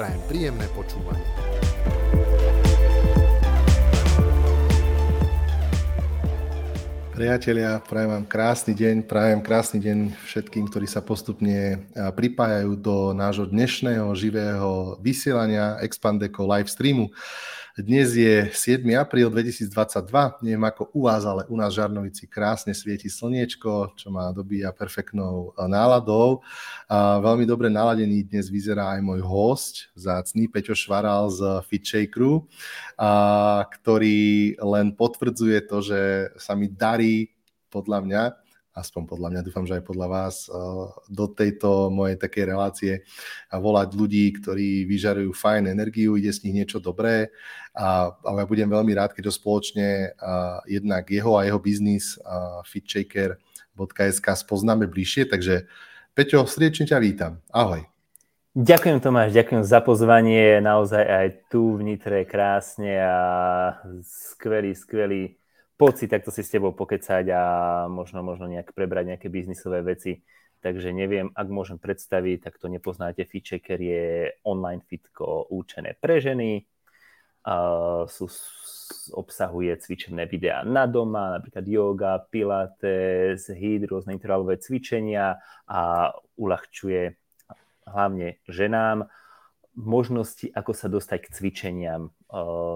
Prajem príjemné počúvanie. Priatelia, prajem vám krásny deň, prajem krásny deň všetkým, ktorí sa postupne pripájajú do nášho dnešného živého vysielania Expandeco live streamu. Dnes je 7. apríl 2022, neviem ako u vás, ale u nás Žarnovici krásne svieti slniečko, čo ma dobíja perfektnou eh, náladou. A veľmi dobre naladený dnes vyzerá aj môj host, zácný Peťo Švaral z Fit Shakeru, a, ktorý len potvrdzuje to, že sa mi darí podľa mňa aspoň podľa mňa, dúfam, že aj podľa vás, eh, do tejto mojej takej relácie a volať ľudí, ktorí vyžarujú fajn energiu, ide z nich niečo dobré a, a ja budem veľmi rád, keď ho spoločne a, eh, jednak jeho a jeho biznis fitshaker.sk spoznáme bližšie, takže Peťo, srdečne ťa vítam. Ahoj. Ďakujem Tomáš, ďakujem za pozvanie, naozaj aj tu v Nitre krásne a skvelý, skvelý pocit takto si s tebou pokecať a možno, možno nejak prebrať nejaké biznisové veci. Takže neviem, ak môžem predstaviť, tak to nepoznáte, FitChecker je online fitko určené pre ženy. Uh, sú, obsahuje cvičené videá na doma, napríklad yoga, pilates, hit, rôzne intervalové cvičenia a uľahčuje hlavne ženám možnosti, ako sa dostať k cvičeniam.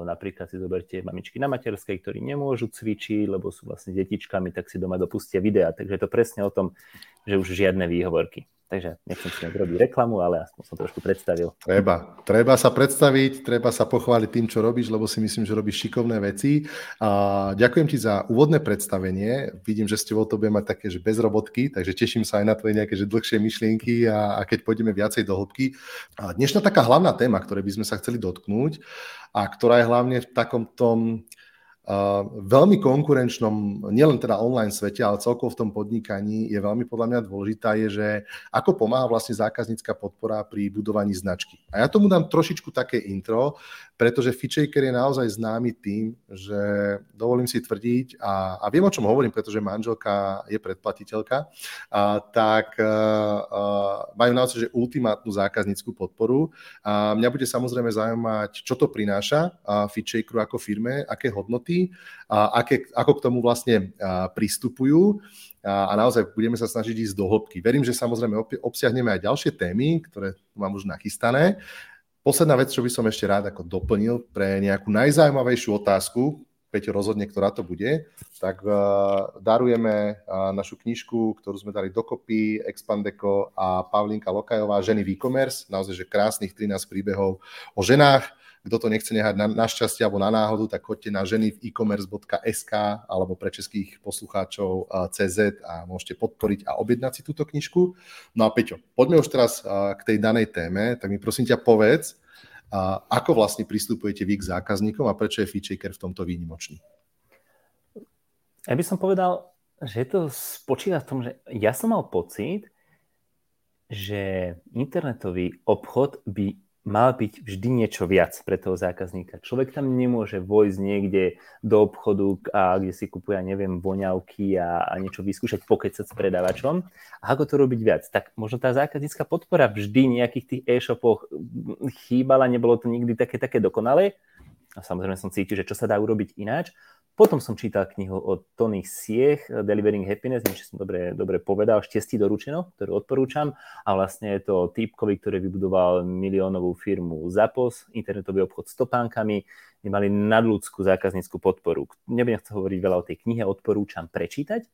Napríklad si zoberte mamičky na materskej, ktorí nemôžu cvičiť, lebo sú vlastne detičkami, tak si doma dopustia videa. Takže je to presne o tom, že už žiadne výhovorky. Takže nechcem si robiť reklamu, ale aspoň som trošku predstavil. Treba. Treba sa predstaviť, treba sa pochváliť tým, čo robíš, lebo si myslím, že robíš šikovné veci. A ďakujem ti za úvodné predstavenie. Vidím, že s tebou to bude mať také, že bez robotky, takže teším sa aj na tvoje nejaké že dlhšie myšlienky a, a keď pôjdeme viacej do hĺbky. A dnešná taká hlavná téma, ktorej by sme sa chceli dotknúť a ktorá je hlavne v takom tom veľmi konkurenčnom, nielen teda online svete, ale celkovo v tom podnikaní je veľmi podľa mňa dôležitá, je, že ako pomáha vlastne zákaznícka podpora pri budovaní značky. A ja tomu dám trošičku také intro, pretože Fitchaker je naozaj známy tým, že dovolím si tvrdiť, a, a viem, o čom hovorím, pretože manželka je predplatiteľka, a, tak a, a, majú naozaj že ultimátnu zákazníckú podporu. A mňa bude samozrejme zaujímať, čo to prináša Fitchakeru ako firme, aké hodnoty a aké, ako k tomu vlastne pristupujú a, a naozaj budeme sa snažiť ísť do hĺbky. Verím, že samozrejme obsiahneme aj ďalšie témy, ktoré mám už nachystané. Posledná vec, čo by som ešte rád ako doplnil pre nejakú najzaujímavejšiu otázku, Peťo rozhodne, ktorá to bude, tak uh, darujeme uh, našu knižku, ktorú sme dali dokopy, Expandeco a Pavlinka Lokajová, Ženy v e-commerce, naozaj, že krásnych 13 príbehov o ženách, kto to nechce nehať na, na šťastie alebo na náhodu, tak choďte na ženy v e-commerce.sk alebo pre českých poslucháčov CZ a môžete podporiť a objednať si túto knižku. No a Peťo, poďme už teraz k tej danej téme, tak mi prosím ťa povedz, ako vlastne pristupujete vy k zákazníkom a prečo je FeatureCare v tomto výnimočný? Ja by som povedal, že to spočíva v tom, že ja som mal pocit, že internetový obchod by mal byť vždy niečo viac pre toho zákazníka. Človek tam nemôže vojsť niekde do obchodu, a kde si kupuje, neviem, voňavky a, a niečo vyskúšať, pokecať s predávačom. A ako to robiť viac? Tak možno tá zákaznícka podpora vždy nejakých tých e-shopoch chýbala, nebolo to nikdy také, také dokonalé. A samozrejme som cítil, že čo sa dá urobiť ináč. Potom som čítal knihu od Tony Siech, Delivering Happiness, neviem, či som dobre, dobre povedal, Štestí doručeno, ktorú odporúčam. A vlastne je to typkovi, ktorý vybudoval miliónovú firmu Zapos, internetový obchod s topánkami, kde mali nadľudskú zákazníckú podporu. Nebudem chcieť hovoriť veľa o tej knihe, odporúčam prečítať.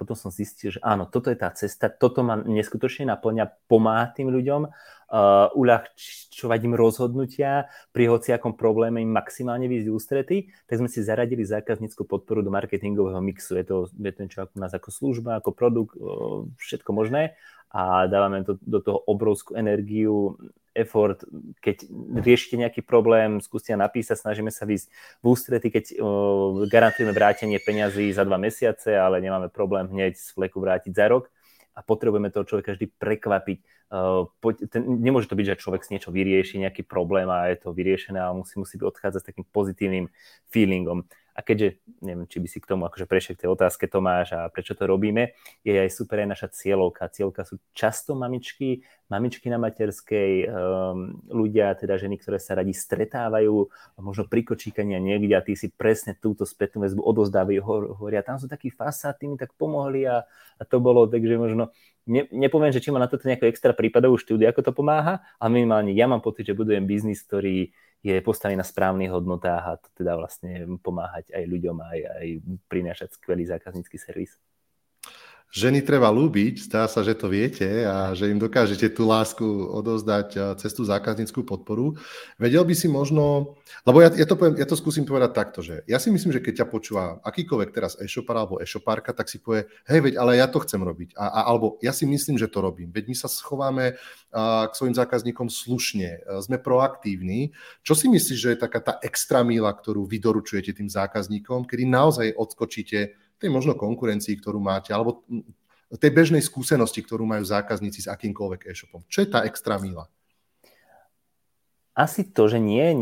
Potom som zistil, že áno, toto je tá cesta, toto ma neskutočne naplňa, pomáha tým ľuďom uh, uľahčovať im rozhodnutia pri hociakom probléme im maximálne výjsť ústrety, tak sme si zaradili zákaznícku podporu do marketingového mixu. Je to, je to niečo ako nás ako služba, ako produkt, uh, všetko možné a dávame to, do toho obrovskú energiu effort, keď riešite nejaký problém, skúste napísať, snažíme sa výsť v ústrety, keď uh, garantujeme vrátenie peňazí za dva mesiace, ale nemáme problém hneď z fleku vrátiť za rok a potrebujeme toho človeka vždy prekvapiť. Uh, poď, ten, nemôže to byť, že človek si niečo vyrieši, nejaký problém a je to vyriešené a musí, musí odchádzať s takým pozitívnym feelingom. A keďže, neviem, či by si k tomu akože prešiel k tej otázke Tomáš a prečo to robíme, je aj super aj naša cieľovka. Cieľovka sú často mamičky, mamičky na materskej, um, ľudia, teda ženy, ktoré sa radi stretávajú, možno pri kočíkaní niekde a tí si presne túto spätnú väzbu odozdávajú, hovoria, tam sú takí fasátni, mi tak pomohli a, a to bolo, takže možno ne, nepoviem, že či má na toto nejakú extra prípadovú štúdiu, ako to pomáha, ale minimálne ja mám pocit, že budujem biznis, ktorý je postavený na správnych hodnotách a to teda vlastne pomáhať aj ľuďom, aj, aj prinášať skvelý zákaznícky servis. Ženy treba ľúbiť, zdá sa, že to viete a že im dokážete tú lásku odovzdať eh, cez tú zákazníckú podporu. Vedel by si možno, lebo ja, ja, to, poviem, ja to skúsim povedať takto, že ja si myslím, že keď ťa počúva akýkoľvek teraz e-shopar alebo e-shopárka, tak si povie, hej, veď, ale ja to chcem robiť. A, a, alebo ja si myslím, že to robím. Veď my sa schováme a, k svojim zákazníkom slušne, a sme proaktívni. Čo si myslíš, že je taká tá extra míla, ktorú vy doručujete tým zákazníkom, kedy naozaj odskočíte tej možno konkurencii, ktorú máte, alebo tej bežnej skúsenosti, ktorú majú zákazníci s akýmkoľvek e-shopom. Čo je tá extra míla? Asi to, že nie je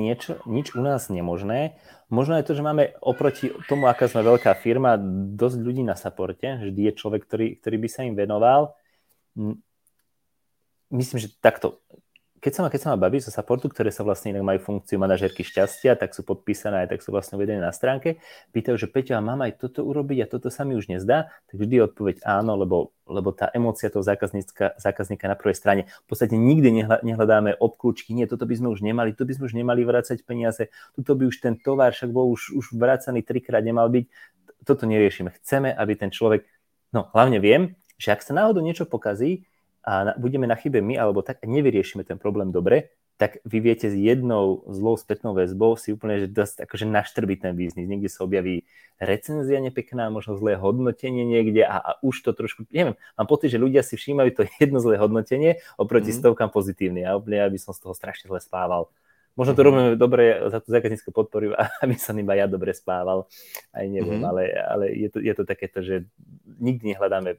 nič u nás nemožné. Možno je to, že máme oproti tomu, aká sme veľká firma, dosť ľudí na saporte. Vždy je človek, ktorý, ktorý by sa im venoval. Myslím, že takto keď sa ma, keď sa ma baví zo supportu, ktoré sa vlastne inak majú funkciu manažerky šťastia, tak sú podpísané tak sú vlastne uvedené na stránke, pýtajú, že Peťo, a mám aj toto urobiť a toto sa mi už nezdá, tak vždy odpoveď áno, lebo, lebo tá emócia toho zákazníka, zákazníka na prvej strane, v podstate nikdy nehľadáme obklúčky, nie, toto by sme už nemali, tu by sme už nemali vrácať peniaze, tuto by už ten tovar však bol už, už vrácaný trikrát nemal byť, toto neriešime. Chceme, aby ten človek, no hlavne viem, že ak sa náhodou niečo pokazí, a budeme na chybe my, alebo tak nevyriešime ten problém dobre, tak vy viete s jednou zlou spätnou väzbou si úplne že dosť akože naštrbiť ten biznis. Niekde sa objaví recenzia nepekná, možno zlé hodnotenie niekde a, a už to trošku, neviem, mám pocit, že ľudia si všímajú to jedno zlé hodnotenie oproti mm. stovkám pozitívne. A úplne ja by som z toho strašne zle spával. Možno to mhm. robíme dobre za tú zákaznícku podporu, aby som iba ja dobre spával. Aj neviem, mm-hmm. ale, ale je, to, je to takéto, že nikdy nehľadáme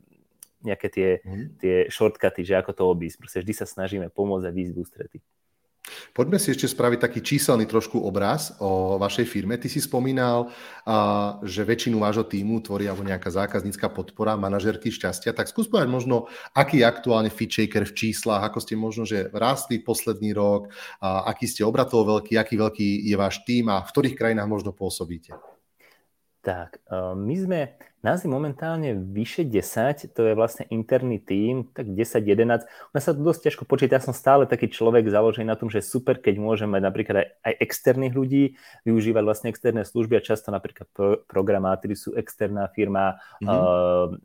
nejaké tie, mm. tie shortcuty, že ako to obísť. Proste vždy sa snažíme pomôcť a výjsť v ústrety. Poďme si ešte spraviť taký číselný trošku obraz o vašej firme. Ty si spomínal, že väčšinu vášho týmu tvorí alebo nejaká zákaznícka podpora, manažerky šťastia. Tak skús povedať možno, aký je aktuálne FitShaker v číslach, ako ste možno, že rástli posledný rok, aký ste obratovo veľký, aký veľký je váš tým a v ktorých krajinách možno pôsobíte. Tak, e, my sme, nás je momentálne vyše 10, to je vlastne interný tím, tak 10-11. U nás sa to dosť ťažko počíta, ja som stále taký človek založený na tom, že super, keď môžeme mať napríklad aj, aj externých ľudí, využívať vlastne externé služby a často napríklad pro, programátori sú externá firma, mm-hmm. uh,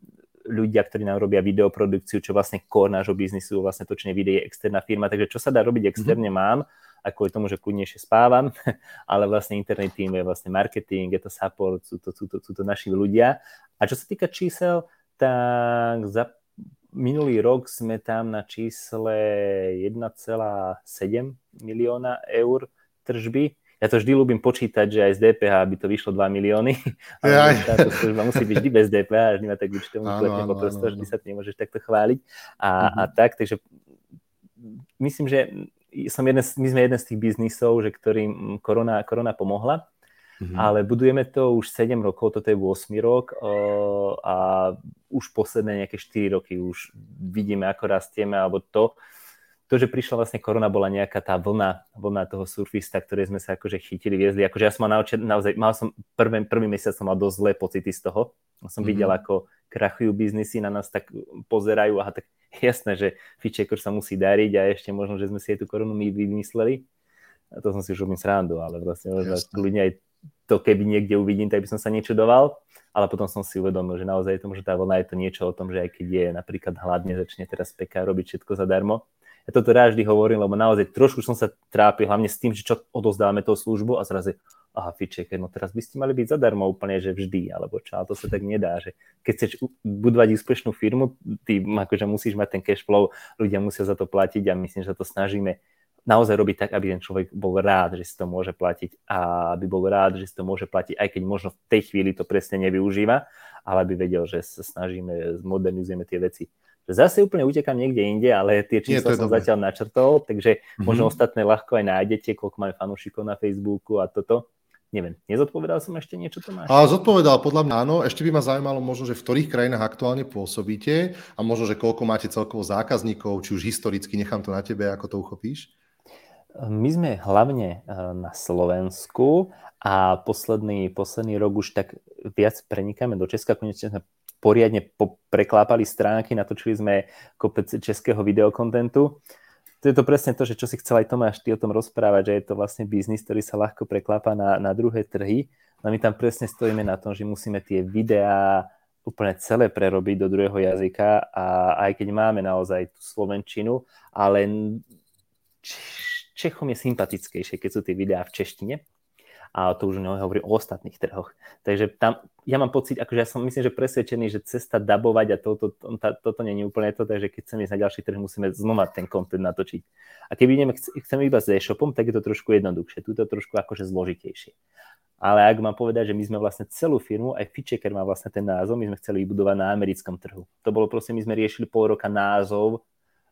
ľudia, ktorí nám robia videoprodukciu, čo vlastne core nášho biznisu, vlastne točne videí je externá firma, takže čo sa dá robiť externe mm-hmm. mám, aj kvôli tomu, že kľudnejšie spávam, ale vlastne interný tým je vlastne marketing, je to support, sú to, sú to, sú to naši ľudia. A čo sa týka čísel, tak za minulý rok sme tam na čísle 1,7 milióna eur tržby. Ja to vždy ľúbim počítať, že aj z DPH by to vyšlo 2 milióny. Ale táto služba musí byť vždy bez DPH, vždy ma tak účtovom klepne po prstoch, vždy sa ty nemôžeš takto chváliť. A, uh-huh. a mhm. tak, takže myslím, že som jeden, my sme jeden z tých biznisov, že ktorým korona, korona pomohla, mm-hmm. ale budujeme to už 7 rokov, toto je 8 rok a už posledné nejaké 4 roky už vidíme, ako rastieme, alebo to, to, že prišla vlastne korona, bola nejaká tá vlna, vlna toho surfista, ktoré sme sa akože chytili, viezli. Akože ja som mal naočen, naozaj, mal som prvý, prvý mesiac som mal dosť zlé pocity z toho. Som mm-hmm. videl, ako krachujú biznisy na nás, tak pozerajú, aha, tak jasné, že Fitchecker sa musí dariť a ešte možno, že sme si aj tú korunu my vymysleli. A to som si už robím srandu, ale vlastne možno ľudia aj to, keby niekde uvidím, tak by som sa doval. ale potom som si uvedomil, že naozaj je to, že tá vlna je to niečo o tom, že aj keď je napríklad hladne, začne teraz peka robiť všetko zadarmo, ja toto rád vždy hovorím, lebo naozaj trošku som sa trápil, hlavne s tým, že čo odozdávame tú službu a zrazu, aha, fiček, no teraz by ste mali byť zadarmo úplne, že vždy, alebo čo, to sa tak nedá, že keď chceš budovať úspešnú firmu, ty akože musíš mať ten cash flow, ľudia musia za to platiť a myslím, že to snažíme naozaj robiť tak, aby ten človek bol rád, že si to môže platiť a aby bol rád, že si to môže platiť, aj keď možno v tej chvíli to presne nevyužíva, ale aby vedel, že sa snažíme, zmodernizujeme tie veci. Zase úplne utekám niekde inde, ale tie čísla som dobré. zatiaľ načrtol, takže mm-hmm. možno ostatné ľahko aj nájdete, koľko máme fanúšikov na Facebooku a toto. Neviem, nezodpovedal som ešte niečo, Tomáš? A zodpovedal, podľa mňa áno. Ešte by ma zaujímalo možno, že v ktorých krajinách aktuálne pôsobíte a možno, že koľko máte celkovo zákazníkov, či už historicky, nechám to na tebe, ako to uchopíš. My sme hlavne eh, na Slovensku a posledný, posledný rok už tak viac prenikáme do Česka. Konečne sme poriadne preklápali stránky, natočili sme kopec českého videokontentu to je to presne to, že čo si chcel aj Tomáš ty o tom rozprávať, že je to vlastne biznis, ktorý sa ľahko preklápa na, na druhé trhy. No my tam presne stojíme na tom, že musíme tie videá úplne celé prerobiť do druhého jazyka a aj keď máme naozaj tú slovenčinu, ale Čechom je sympatickejšie, keď sú tie videá v češtine, a to už nehovorím o ostatných trhoch. Takže tam, ja mám pocit, akože ja som myslím, že presvedčený, že cesta dabovať a toto, to, to, toto nie je úplne to, takže keď chceme ísť na ďalší trh, musíme znova ten content natočiť. A keby ideme, chceme iba s e-shopom, tak je to trošku jednoduchšie, tu to trošku akože zložitejšie. Ale ak mám povedať, že my sme vlastne celú firmu, aj Fitchecker má vlastne ten názov, my sme chceli vybudovať na americkom trhu. To bolo proste, my sme riešili pol roka názov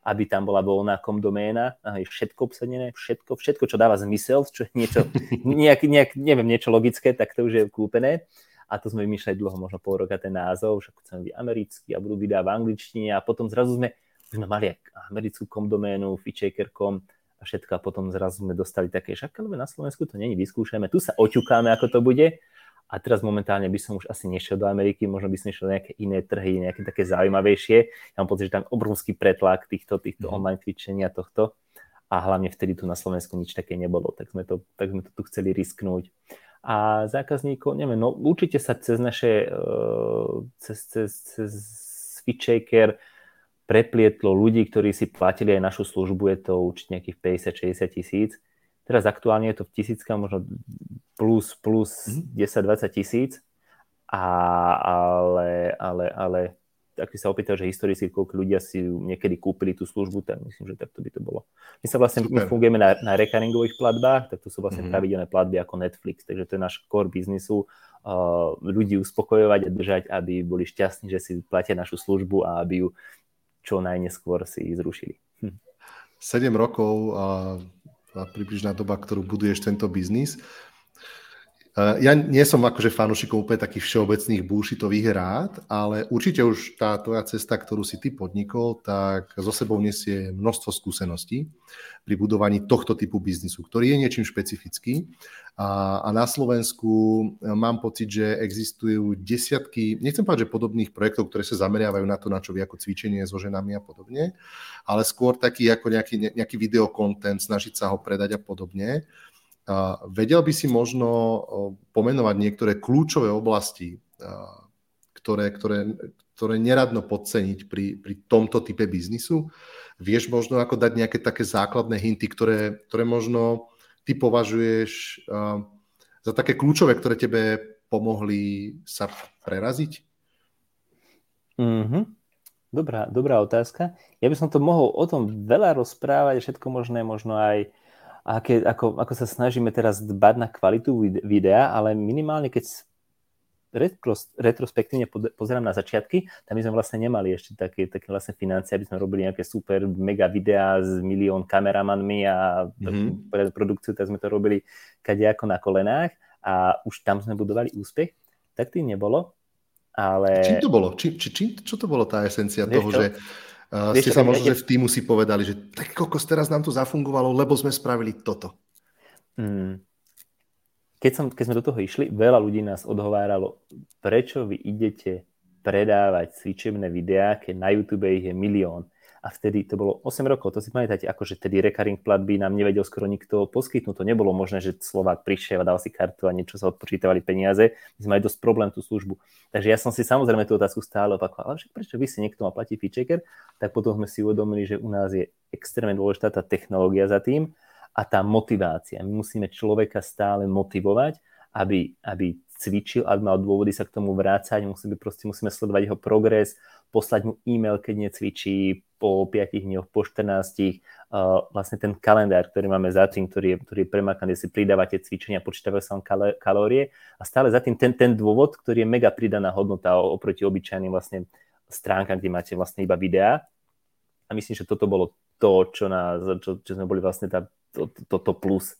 aby tam bola voľná kom doména, je všetko obsadené, všetko, všetko, čo dáva zmysel, čo je niečo, nejak, nejak, neviem, niečo logické, tak to už je kúpené. A to sme vymýšľali dlho, možno pol roka ten názov, však chceme byť americký a budú videá v angličtine. A potom zrazu sme, už sme mali americkú kom doménu, fitchaker.com a všetko. A potom zrazu sme dostali také, však ale na Slovensku to není, vyskúšame, tu sa oťukáme, ako to bude a teraz momentálne by som už asi nešiel do Ameriky, možno by som išiel do nejaké iné trhy, nejaké také zaujímavejšie. Ja mám pocit, že tam obrovský pretlak týchto, týchto mm. online cvičenia tohto a hlavne vtedy tu na Slovensku nič také nebolo, tak sme to, tak sme to tu chceli risknúť. A zákazníkov, neviem, no určite sa cez naše, uh, cez, cez, cez Switchaker preplietlo ľudí, ktorí si platili aj našu službu, je to určite nejakých 50-60 tisíc Teraz aktuálne je to v tisícka, možno plus, plus mm-hmm. 10-20 tisíc, a, ale, ale, ale ak by sa opýtal, že historicky koľko ľudia si niekedy kúpili tú službu, tak myslím, že takto by to bolo. My sa vlastne my fungujeme na, na rekaringových platbách, tak to sú vlastne mm-hmm. pravidelné platby ako Netflix, takže to je náš core biznisu, uh, ľudí uspokojovať a držať, aby boli šťastní, že si platia našu službu a aby ju čo najneskôr si zrušili. Hm. 7 rokov uh približná doba, ktorú buduješ tento biznis. Ja nie som akože fanúšikom úplne takých všeobecných bullshitových rád, ale určite už tá tvoja cesta, ktorú si ty podnikol, tak zo sebou nesie množstvo skúseností pri budovaní tohto typu biznisu, ktorý je niečím špecifický. A, a na Slovensku mám pocit, že existujú desiatky, nechcem povedať, že podobných projektov, ktoré sa zameriavajú na to, na čo vy ako cvičenie so ženami a podobne, ale skôr taký ako nejaký, nejaký videokontent, snažiť sa ho predať a podobne. Vedel by si možno pomenovať niektoré kľúčové oblasti, ktoré, ktoré, ktoré neradno podceniť pri, pri tomto type biznisu? Vieš možno ako dať nejaké také základné hinty, ktoré, ktoré možno ty považuješ za také kľúčové, ktoré tebe pomohli sa preraziť? Mm-hmm. Dobrá, dobrá otázka. Ja by som to mohol o tom veľa rozprávať, všetko možné, možno aj a aké, ako, ako sa snažíme teraz dbať na kvalitu videa, ale minimálne keď retrospektívne pozerám na začiatky, tam my sme vlastne nemali ešte také, také vlastne financie, aby sme robili nejaké super mega videá s milión kameramanmi a mm-hmm. produkciu, tak sme to robili kadejako na kolenách a už tam sme budovali úspech, tak tým nebolo. Ale... Čím to bolo? Či, či, či, čo to bolo tá esencia Vieš toho, čo? že Uh, ste sa možno, že v týmu si povedali, že tak kokos, teraz nám to zafungovalo, lebo sme spravili toto. Hmm. Keď, som, keď sme do toho išli, veľa ľudí nás odhováralo, prečo vy idete predávať cvičebné videá, keď na YouTube ich je milión a vtedy to bolo 8 rokov, to si pamätáte, akože tedy recurring platby nám nevedel skoro nikto poskytnúť, to nebolo možné, že Slovák prišiel a dal si kartu a niečo sa odpočítavali peniaze, my sme mali dosť problém tú službu. Takže ja som si samozrejme tú otázku stále opakoval, ale však prečo? Vy si niekto má platiť feature, tak potom sme si uvedomili, že u nás je extrémne dôležitá tá technológia za tým a tá motivácia. My musíme človeka stále motivovať, aby, aby cvičil, aby mal dôvody sa k tomu vrácať, musíme, proste, musíme sledovať jeho progres, poslať mu e-mail, keď necvičí, po 5 dňoch, po 14, uh, vlastne ten kalendár, ktorý máme za tým, ktorý je, ktorý je premakaný, si pridávate cvičenia, počítavajú sa vám kalórie a stále za tým ten, ten dôvod, ktorý je mega pridaná hodnota oproti obyčajným vlastne stránkam, kde máte vlastne iba videá. A myslím, že toto bolo to, čo, nás, čo, čo sme boli vlastne tá, to, to, to plus.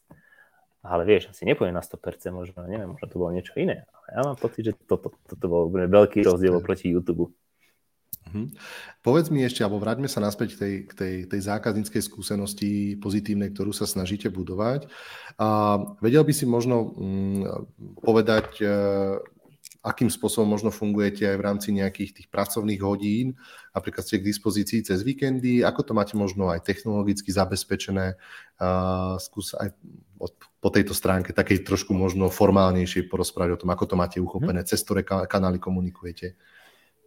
Ale vieš, asi nepoviem na 100%, možno, neviem, možno to bolo niečo iné. Ale ja mám pocit, že toto, toto bol veľký rozdiel proti YouTube. Uh-huh. Povedz mi ešte, alebo vráťme sa naspäť k tej, k tej, tej zákazníckej skúsenosti pozitívnej, ktorú sa snažíte budovať. A vedel by si možno um, povedať, uh, akým spôsobom možno fungujete aj v rámci nejakých tých pracovných hodín, napríklad ste k dispozícii cez víkendy, ako to máte možno aj technologicky zabezpečené, skús aj od, po tejto stránke takej trošku možno formálnejšej porozprávať o tom, ako to máte uchopené, hmm. cez ktoré kanály komunikujete.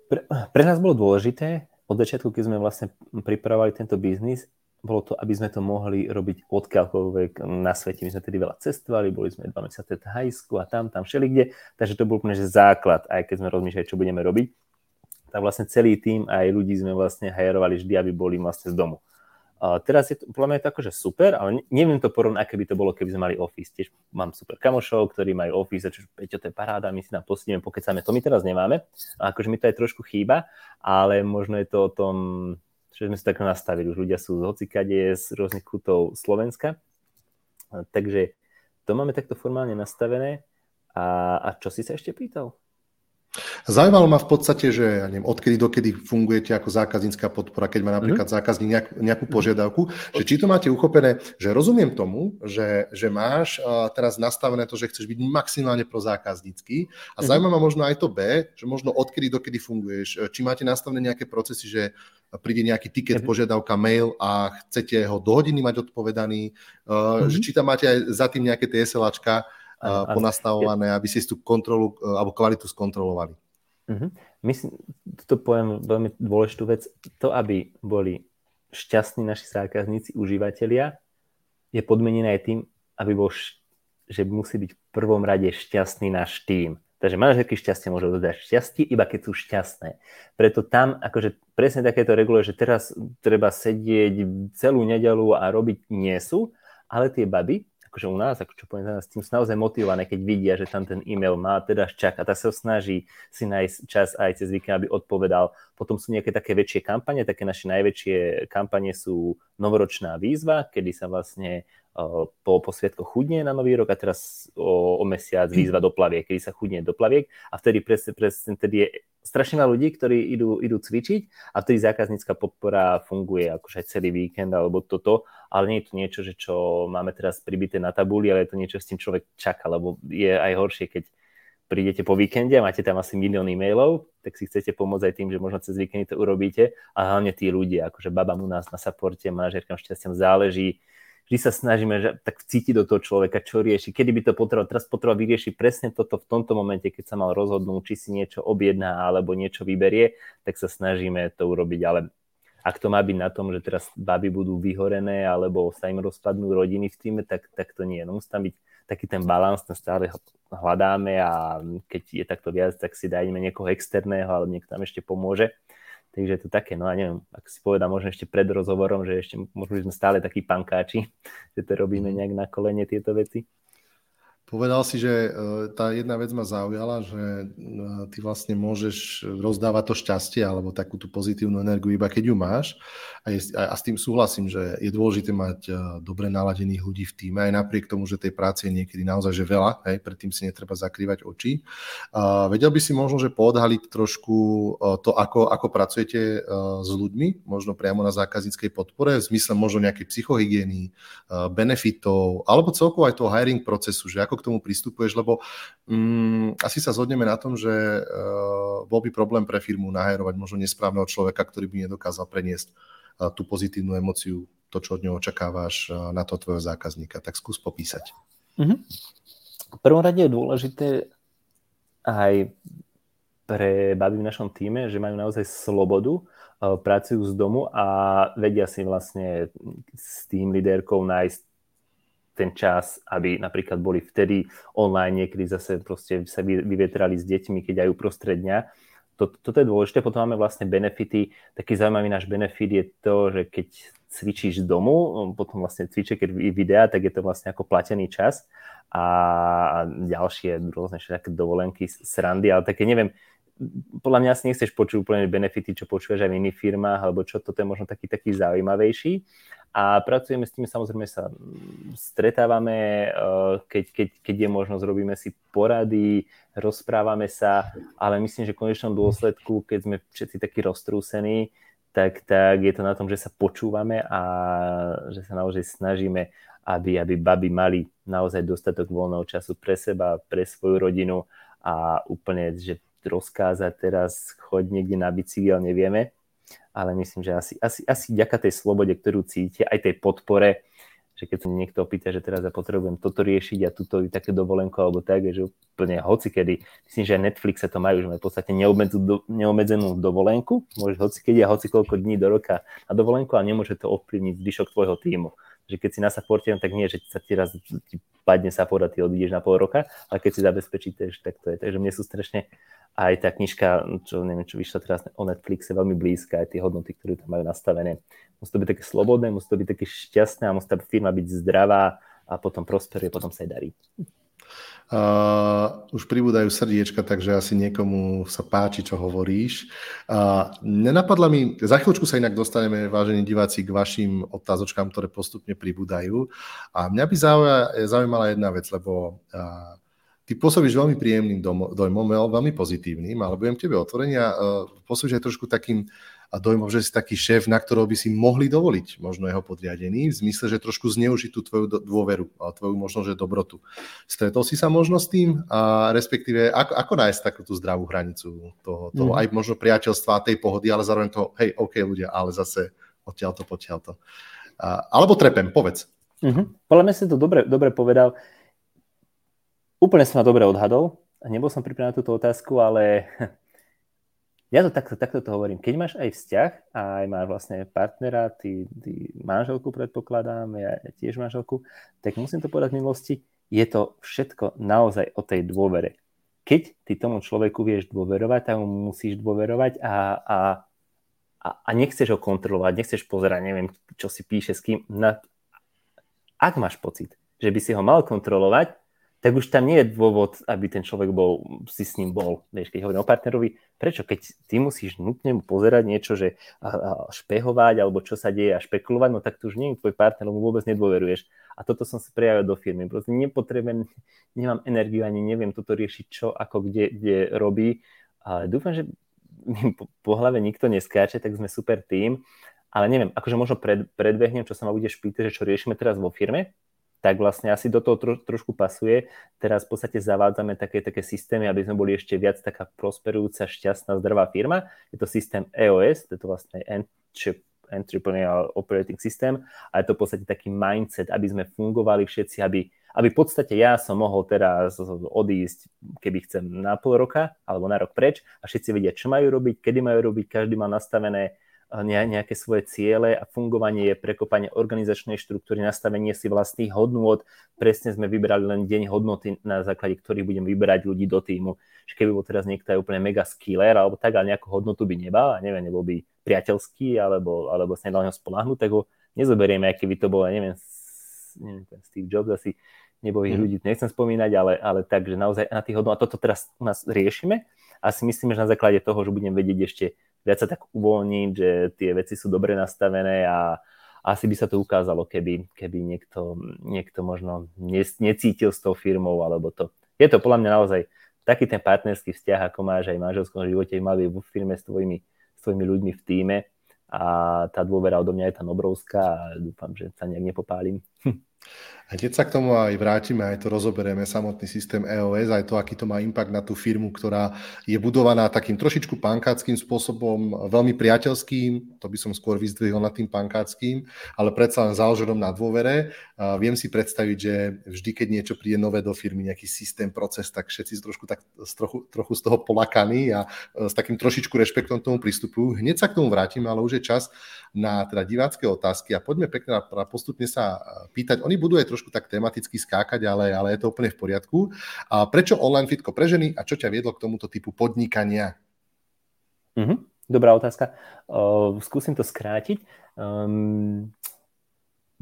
Pre, pre nás bolo dôležité, od začiatku, keď sme vlastne pripravovali tento biznis, bolo to, aby sme to mohli robiť odkiaľkoľvek na svete. My sme tedy veľa cestovali, boli sme dva mesiace v Thajsku a tam, tam všelikde, takže to bol úplne že základ, aj keď sme rozmýšľali, čo budeme robiť. Tak vlastne celý tým aj ľudí sme vlastne hajerovali vždy, aby boli vlastne z domu. Teraz je to, podľa mňa je to akože super, ale neviem to porovnať, aké by to bolo, keby sme mali office. Tiež mám super kamošov, ktorí majú office, čo Peťo, to je paráda, my si tam postieme, pokecáme, to my teraz nemáme. A akože mi to aj trošku chýba, ale možno je to o tom, že sme si tak nastavili. Už ľudia sú z hocikade, z rôznych kútov Slovenska. Takže to máme takto formálne nastavené. A, a čo si sa ešte pýtal? Zaujímalo ma v podstate, že ja neviem, odkedy dokedy fungujete ako zákaznícka podpora, keď má napríklad mm. zákazník nejak, nejakú mhm. požiadavku, že či to máte uchopené, že rozumiem tomu, že, že máš uh, teraz nastavené to, že chceš byť maximálne pro zákaznícky a mm. zaujíma ma možno aj to B, že možno odkedy dokedy funguješ, e, či máte nastavené nejaké procesy, že príde nejaký tiket, požiadavka, mail a chcete ho do hodiny mať odpovedaný, uh, mm. že či tam máte aj za tým nejaké tie SLAčka, a, ponastavované, aby si tú kontrolu alebo kvalitu skontrolovali. Uh-huh. Myslím, to poviem veľmi dôležitú vec, to, aby boli šťastní naši zákazníci, užívateľia, je podmenené aj tým, aby bol, že musí byť v prvom rade šťastný náš tým. Takže manažerky šťastie môžu dodať šťastie, iba keď sú šťastné. Preto tam akože presne takéto regule, že teraz treba sedieť celú nedelu a robiť nie sú, ale tie baby, akože u nás, ako čo poviem, s tým sú naozaj motivované, keď vidia, že tam ten e-mail má teda čaká, tak sa snaží si nájsť čas aj cez víkend, aby odpovedal. Potom sú nejaké také väčšie kampane, také naše najväčšie kampane sú novoročná výzva, kedy sa vlastne po, po chudne na nový rok a teraz o, o mesiac výzva do plaviek, kedy sa chudne do plaviek a vtedy presne, presne vtedy je strašne veľa ľudí, ktorí idú, idú cvičiť a vtedy zákaznícka podpora funguje akože celý víkend alebo toto, ale nie je to niečo, že čo máme teraz pribité na tabuli, ale je to niečo, s tým človek čaká, lebo je aj horšie, keď prídete po víkende a máte tam asi milión e-mailov, tak si chcete pomôcť aj tým, že možno cez víkendy to urobíte. A hlavne tí ľudia, akože babám u nás na supporte, manažerkám šťastiam záleží, vždy sa snažíme že, tak cítiť do toho človeka, čo rieši, kedy by to potreboval, teraz potreboval vyriešiť presne toto v tomto momente, keď sa mal rozhodnúť, či si niečo objedná alebo niečo vyberie, tak sa snažíme to urobiť, ale ak to má byť na tom, že teraz baby budú vyhorené alebo sa im rozpadnú rodiny v týme, tak, tak to nie. No musí tam byť taký ten balans, ten stále hľadáme a keď je takto viac, tak si dajme niekoho externého, ale niekto tam ešte pomôže. Takže je to také, no a neviem, ak si povedal možno ešte pred rozhovorom, že ešte možno sme stále takí pankáči, že to robíme nejak na kolene tieto veci. Povedal si, že e, tá jedna vec ma zaujala, že e, ty vlastne môžeš rozdávať to šťastie alebo takú tú pozitívnu energiu iba keď ju máš. A, je, a s tým súhlasím, že je dôležité mať e, dobre naladených ľudí v týme, aj napriek tomu, že tej práce je niekedy naozaj že veľa, hej, predtým si netreba zakrývať oči. A vedel by si možno, že poodhaliť trošku to, ako, ako pracujete s ľuďmi, možno priamo na zákazníckej podpore, v zmysle možno nejakej psychohygieny, benefitov, alebo celkovo aj toho hiring procesu, že ako k tomu pristupuješ, lebo mm, asi sa zhodneme na tom, že uh, bol by problém pre firmu naherovať možno nesprávneho človeka, ktorý by nedokázal preniesť uh, tú pozitívnu emociu, to, čo od neho očakávaš uh, na to tvojho zákazníka. Tak skús popísať. Mm-hmm. V prvom rade je dôležité aj pre baby v našom týme, že majú naozaj slobodu, pracujú z domu a vedia si vlastne s tým líderkou nájsť ten čas, aby napríklad boli vtedy online, niekedy zase proste sa vyvetrali s deťmi, keď aj uprostred dňa. to, toto je dôležité. Potom máme vlastne benefity. Taký zaujímavý náš benefit je to, že keď cvičíš z domu, potom vlastne cvičí, keď videa, tak je to vlastne ako platený čas a ďalšie rôzne také dovolenky, srandy, ale také neviem, podľa mňa asi nechceš počuť úplne benefity, čo počuješ aj v iných firmách, alebo čo, toto je možno taký, taký zaujímavejší. A pracujeme s tým, samozrejme sa stretávame, eh, keď, keď, keď je možnosť, robíme si porady, rozprávame sa, ale myslím, že v konečnom dôsledku, keď sme všetci takí roztrúsení, tak, tak je to na tom, že sa počúvame a že sa naozaj snažíme, aby, aby baby mali naozaj dostatok voľného času pre seba, pre svoju rodinu a úplne, že rozkázať teraz choď niekde na bicykel, nevieme, ale myslím, že asi, asi, asi ďaká tej slobode, ktorú cíti, aj tej podpore, že keď sa niekto opýta, že teraz ja potrebujem toto riešiť a túto také dovolenko alebo tak, že úplne hoci kedy, myslím, že aj Netflix sa to majú, že majú v podstate neobmedzenú dovolenku, môžeš hoci a hoci koľko dní do roka na dovolenku a nemôže to ovplyvniť zvyšok tvojho týmu že keď si na supporte, tak nie, že sa ti raz ti padne support a ty odídeš na pol roka, ale keď si zabezpečíte, tak to je. Takže mne sú strašne aj tá knižka, čo neviem, čo vyšla teraz o Netflixe, veľmi blízka, aj tie hodnoty, ktoré tam majú nastavené. Musí to byť také slobodné, musí to byť také šťastné a musí tá firma byť zdravá a potom prosperuje, potom sa aj darí. Uh, už pribúdajú srdiečka, takže asi niekomu sa páči, čo hovoríš. Uh, nenapadla mi, za chvíľučku sa inak dostaneme, vážení diváci, k vašim otázočkám, ktoré postupne pribúdajú. A mňa by zaujímala jedna vec, lebo uh, ty pôsobíš veľmi príjemným dojmom, veľmi pozitívnym, ale budem tebe otvorený a uh, pôsobíš aj trošku takým dojmom, že si taký šéf, na ktorého by si mohli dovoliť možno jeho podriadení, v zmysle, že trošku zneužiť tú tvoju dôveru a tvoju možno, že dobrotu. Stretol si sa možno s tým a respektíve ako, ako nájsť takú tú zdravú hranicu toho, toho mm. aj možno priateľstva a tej pohody, ale zároveň toho, hej, OK ľudia, ale zase odtiaľ to, potiaľ to. A, alebo trepem, povedz. Mm-hmm. Podľa mňa si to dobre, dobre povedal. Úplne som ma dobre odhadol. Nebol som pripravený na túto otázku, ale ja to takto, takto to hovorím. Keď máš aj vzťah aj máš vlastne partnera, ty, ty manželku predpokladám, ja tiež manželku, tak musím to povedať v minulosti, je to všetko naozaj o tej dôvere. Keď ty tomu človeku vieš dôverovať, tak mu musíš dôverovať a, a, a, a nechceš ho kontrolovať, nechceš pozerať, neviem, čo si píše s kým. Na... Ak máš pocit, že by si ho mal kontrolovať, tak už tam nie je dôvod, aby ten človek bol, si s ním bol. Vieš, keď hovorím o partnerovi, prečo? Keď ty musíš nutne mu pozerať niečo, že a, a špehovať, alebo čo sa deje a špekulovať, no tak to už nie je tvoj partner, mu vôbec nedôveruješ. A toto som sa prejavil do firmy. Proste nepotrebujem, nemám energiu, ani neviem toto riešiť, čo, ako, kde, kde robí. Ale dúfam, že mi po, po hlave nikto neskáče, tak sme super tým. Ale neviem, akože možno pred, predbehnem, čo sa ma budeš pýtať, že čo riešime teraz vo firme, tak vlastne asi do toho tro, trošku pasuje. Teraz v podstate zavádzame také, také systémy, aby sme boli ešte viac taká prosperujúca, šťastná, zdravá firma. Je to systém EOS, to je to vlastne Entrepreneurial Operating System a je to v podstate taký mindset, aby sme fungovali všetci, aby, aby v podstate ja som mohol teraz odísť, keby chcem na pol roka alebo na rok preč a všetci vedia, čo majú robiť, kedy majú robiť, každý má nastavené nejaké svoje ciele a fungovanie je prekopanie organizačnej štruktúry, nastavenie si vlastných hodnôt. Presne sme vybrali len deň hodnoty, na základe ktorých budem vyberať ľudí do týmu. Že keby bol teraz niekto aj úplne mega skiller alebo tak, ale nejakú hodnotu by nebal, a neviem, nebol by priateľský alebo, alebo sa nedal neho spolahnuť, tak ho nezoberieme, aký by to bol, neviem, neviem Steve Jobs asi nebol ich mm. ľudí, nechcem spomínať, ale, ale tak, že naozaj na tých hodnot, a toto teraz u nás riešime a si myslíme, že na základe toho, že budem vedieť ešte viac sa tak uvoľniť, že tie veci sú dobre nastavené a asi by sa to ukázalo, keby, keby niekto, niekto možno necítil s tou firmou alebo to. Je to podľa mňa naozaj taký ten partnerský vzťah, ako máš aj v manželskom živote, mal vo firme s tvojimi, s tvojimi ľuďmi v týme a tá dôvera odo mňa je tam obrovská a dúfam, že sa nejak nepopálim. A keď sa k tomu aj vrátime, aj to rozoberieme, samotný systém EOS, aj to, aký to má impact na tú firmu, ktorá je budovaná takým trošičku pankáckým spôsobom, veľmi priateľským, to by som skôr vyzdvihol nad tým pankáckým, ale predsa len založenom na dôvere. A viem si predstaviť, že vždy, keď niečo príde nové do firmy, nejaký systém, proces, tak všetci trošku, tak, trochu, trochu z toho polakaní a e, s takým trošičku rešpektom tomu pristupujú. Hneď sa k tomu vrátim, ale už je čas na teda divácké otázky a poďme pekne a postupne sa e, pýtať. Oni budú aj trošku tak tematicky skákať, ale, ale je to úplne v poriadku. A prečo online fitko pre ženy a čo ťa viedlo k tomuto typu podnikania? Mm-hmm. Dobrá otázka. Uh, skúsim to skrátiť. Um,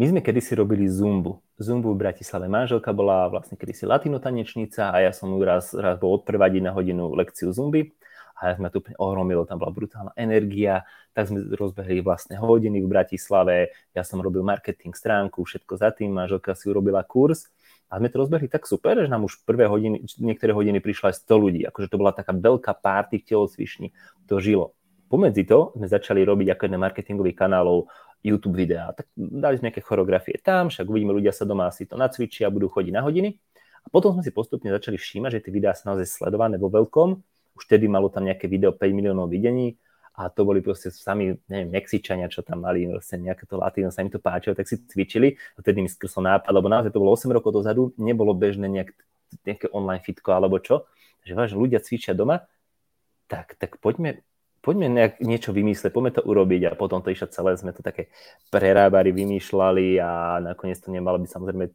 my sme kedysi robili Zumbu. Zumbu v Bratislave. Manželka bola vlastne kedysi latinotanečnica a ja som ju raz, raz bol odprevadiť na hodinu lekciu Zumby a ja sme to úplne ohromilo, tam bola brutálna energia, tak sme rozbehli vlastné hodiny v Bratislave, ja som robil marketing stránku, všetko za tým, manželka si urobila kurz a sme to rozbehli tak super, že nám už prvé hodiny, niektoré hodiny prišlo aj 100 ľudí, akože to bola taká veľká párty v telocvični, to žilo. Pomedzi to sme začali robiť ako jeden marketingových kanálov YouTube videá. Tak dali sme nejaké choreografie tam, však uvidíme, ľudia sa doma si to nacvičia, budú chodiť na hodiny. A potom sme si postupne začali všímať, že tie videá sú naozaj sledované vo veľkom už vtedy malo tam nejaké video 5 miliónov videní a to boli proste sami, neviem, Mexičania, čo tam mali, proste nejaké to latino, sa im to páčilo, tak si cvičili a vtedy mi skrsol nápad, lebo naozaj to bolo 8 rokov dozadu, nebolo bežné nejak, nejaké online fitko alebo čo, že vážne ľudia cvičia doma, tak, tak poďme, poďme nejak niečo vymyslieť, poďme to urobiť a potom to išlo celé, sme to také prerábali, vymýšľali a nakoniec to nemalo byť samozrejme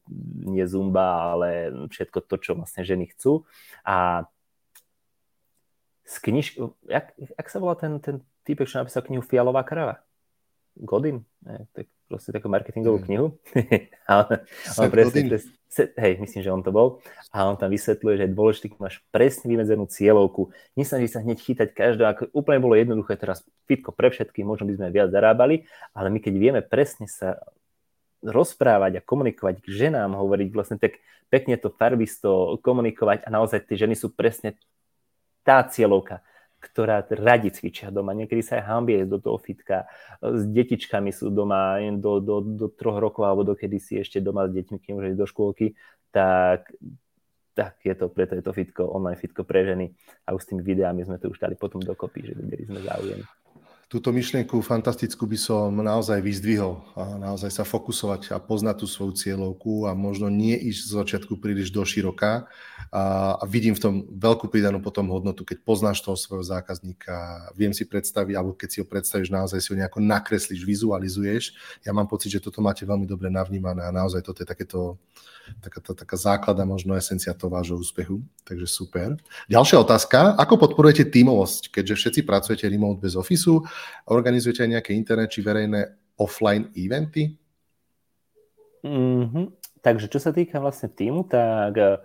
nie zumba, ale všetko to, čo vlastne ženy chcú. A z kniž... Jak, jak sa volá ten, ten týpek, čo napísal knihu Fialová krava? Godin? Ne, tak proste takú marketingovú mm. knihu. a on, on presne, pres, hej, myslím, že on to bol. A on tam vysvetľuje, že je dôležité, keď máš presne vymedzenú cieľovku. Nesnaží sa hneď chytať každého, ako úplne bolo jednoduché teraz fitko pre všetkých, možno by sme viac zarábali, ale my keď vieme presne sa rozprávať a komunikovať k ženám, hovoriť vlastne tak pekne to farbisto komunikovať a naozaj tie ženy sú presne tá cieľovka, ktorá radi cvičia doma. Niekedy sa aj hambie do toho fitka. S detičkami sú doma do, do, do troch rokov alebo dokedy si ešte doma s deťmi, kým už do škôlky, tak, tak je to, preto je to fitko, online fitko pre ženy. A už s tými videami sme to už dali potom dokopy, že videli sme záujem túto myšlienku fantastickú by som naozaj vyzdvihol a naozaj sa fokusovať a poznať tú svoju cieľovku a možno nie ísť z začiatku príliš do široka a, vidím v tom veľkú pridanú potom hodnotu, keď poznáš toho svojho zákazníka, viem si predstaviť, alebo keď si ho predstavíš, naozaj si ho nejako nakreslíš, vizualizuješ. Ja mám pocit, že toto máte veľmi dobre navnímané a naozaj toto je takéto taká, taká základa, možno esencia toho vášho úspechu. Takže super. Ďalšia otázka. Ako podporujete tímovosť, keďže všetci pracujete remote bez ofisu? Organizujete aj nejaké internet či verejné offline eventy? Mm-hmm. Takže čo sa týka vlastne týmu, tak uh,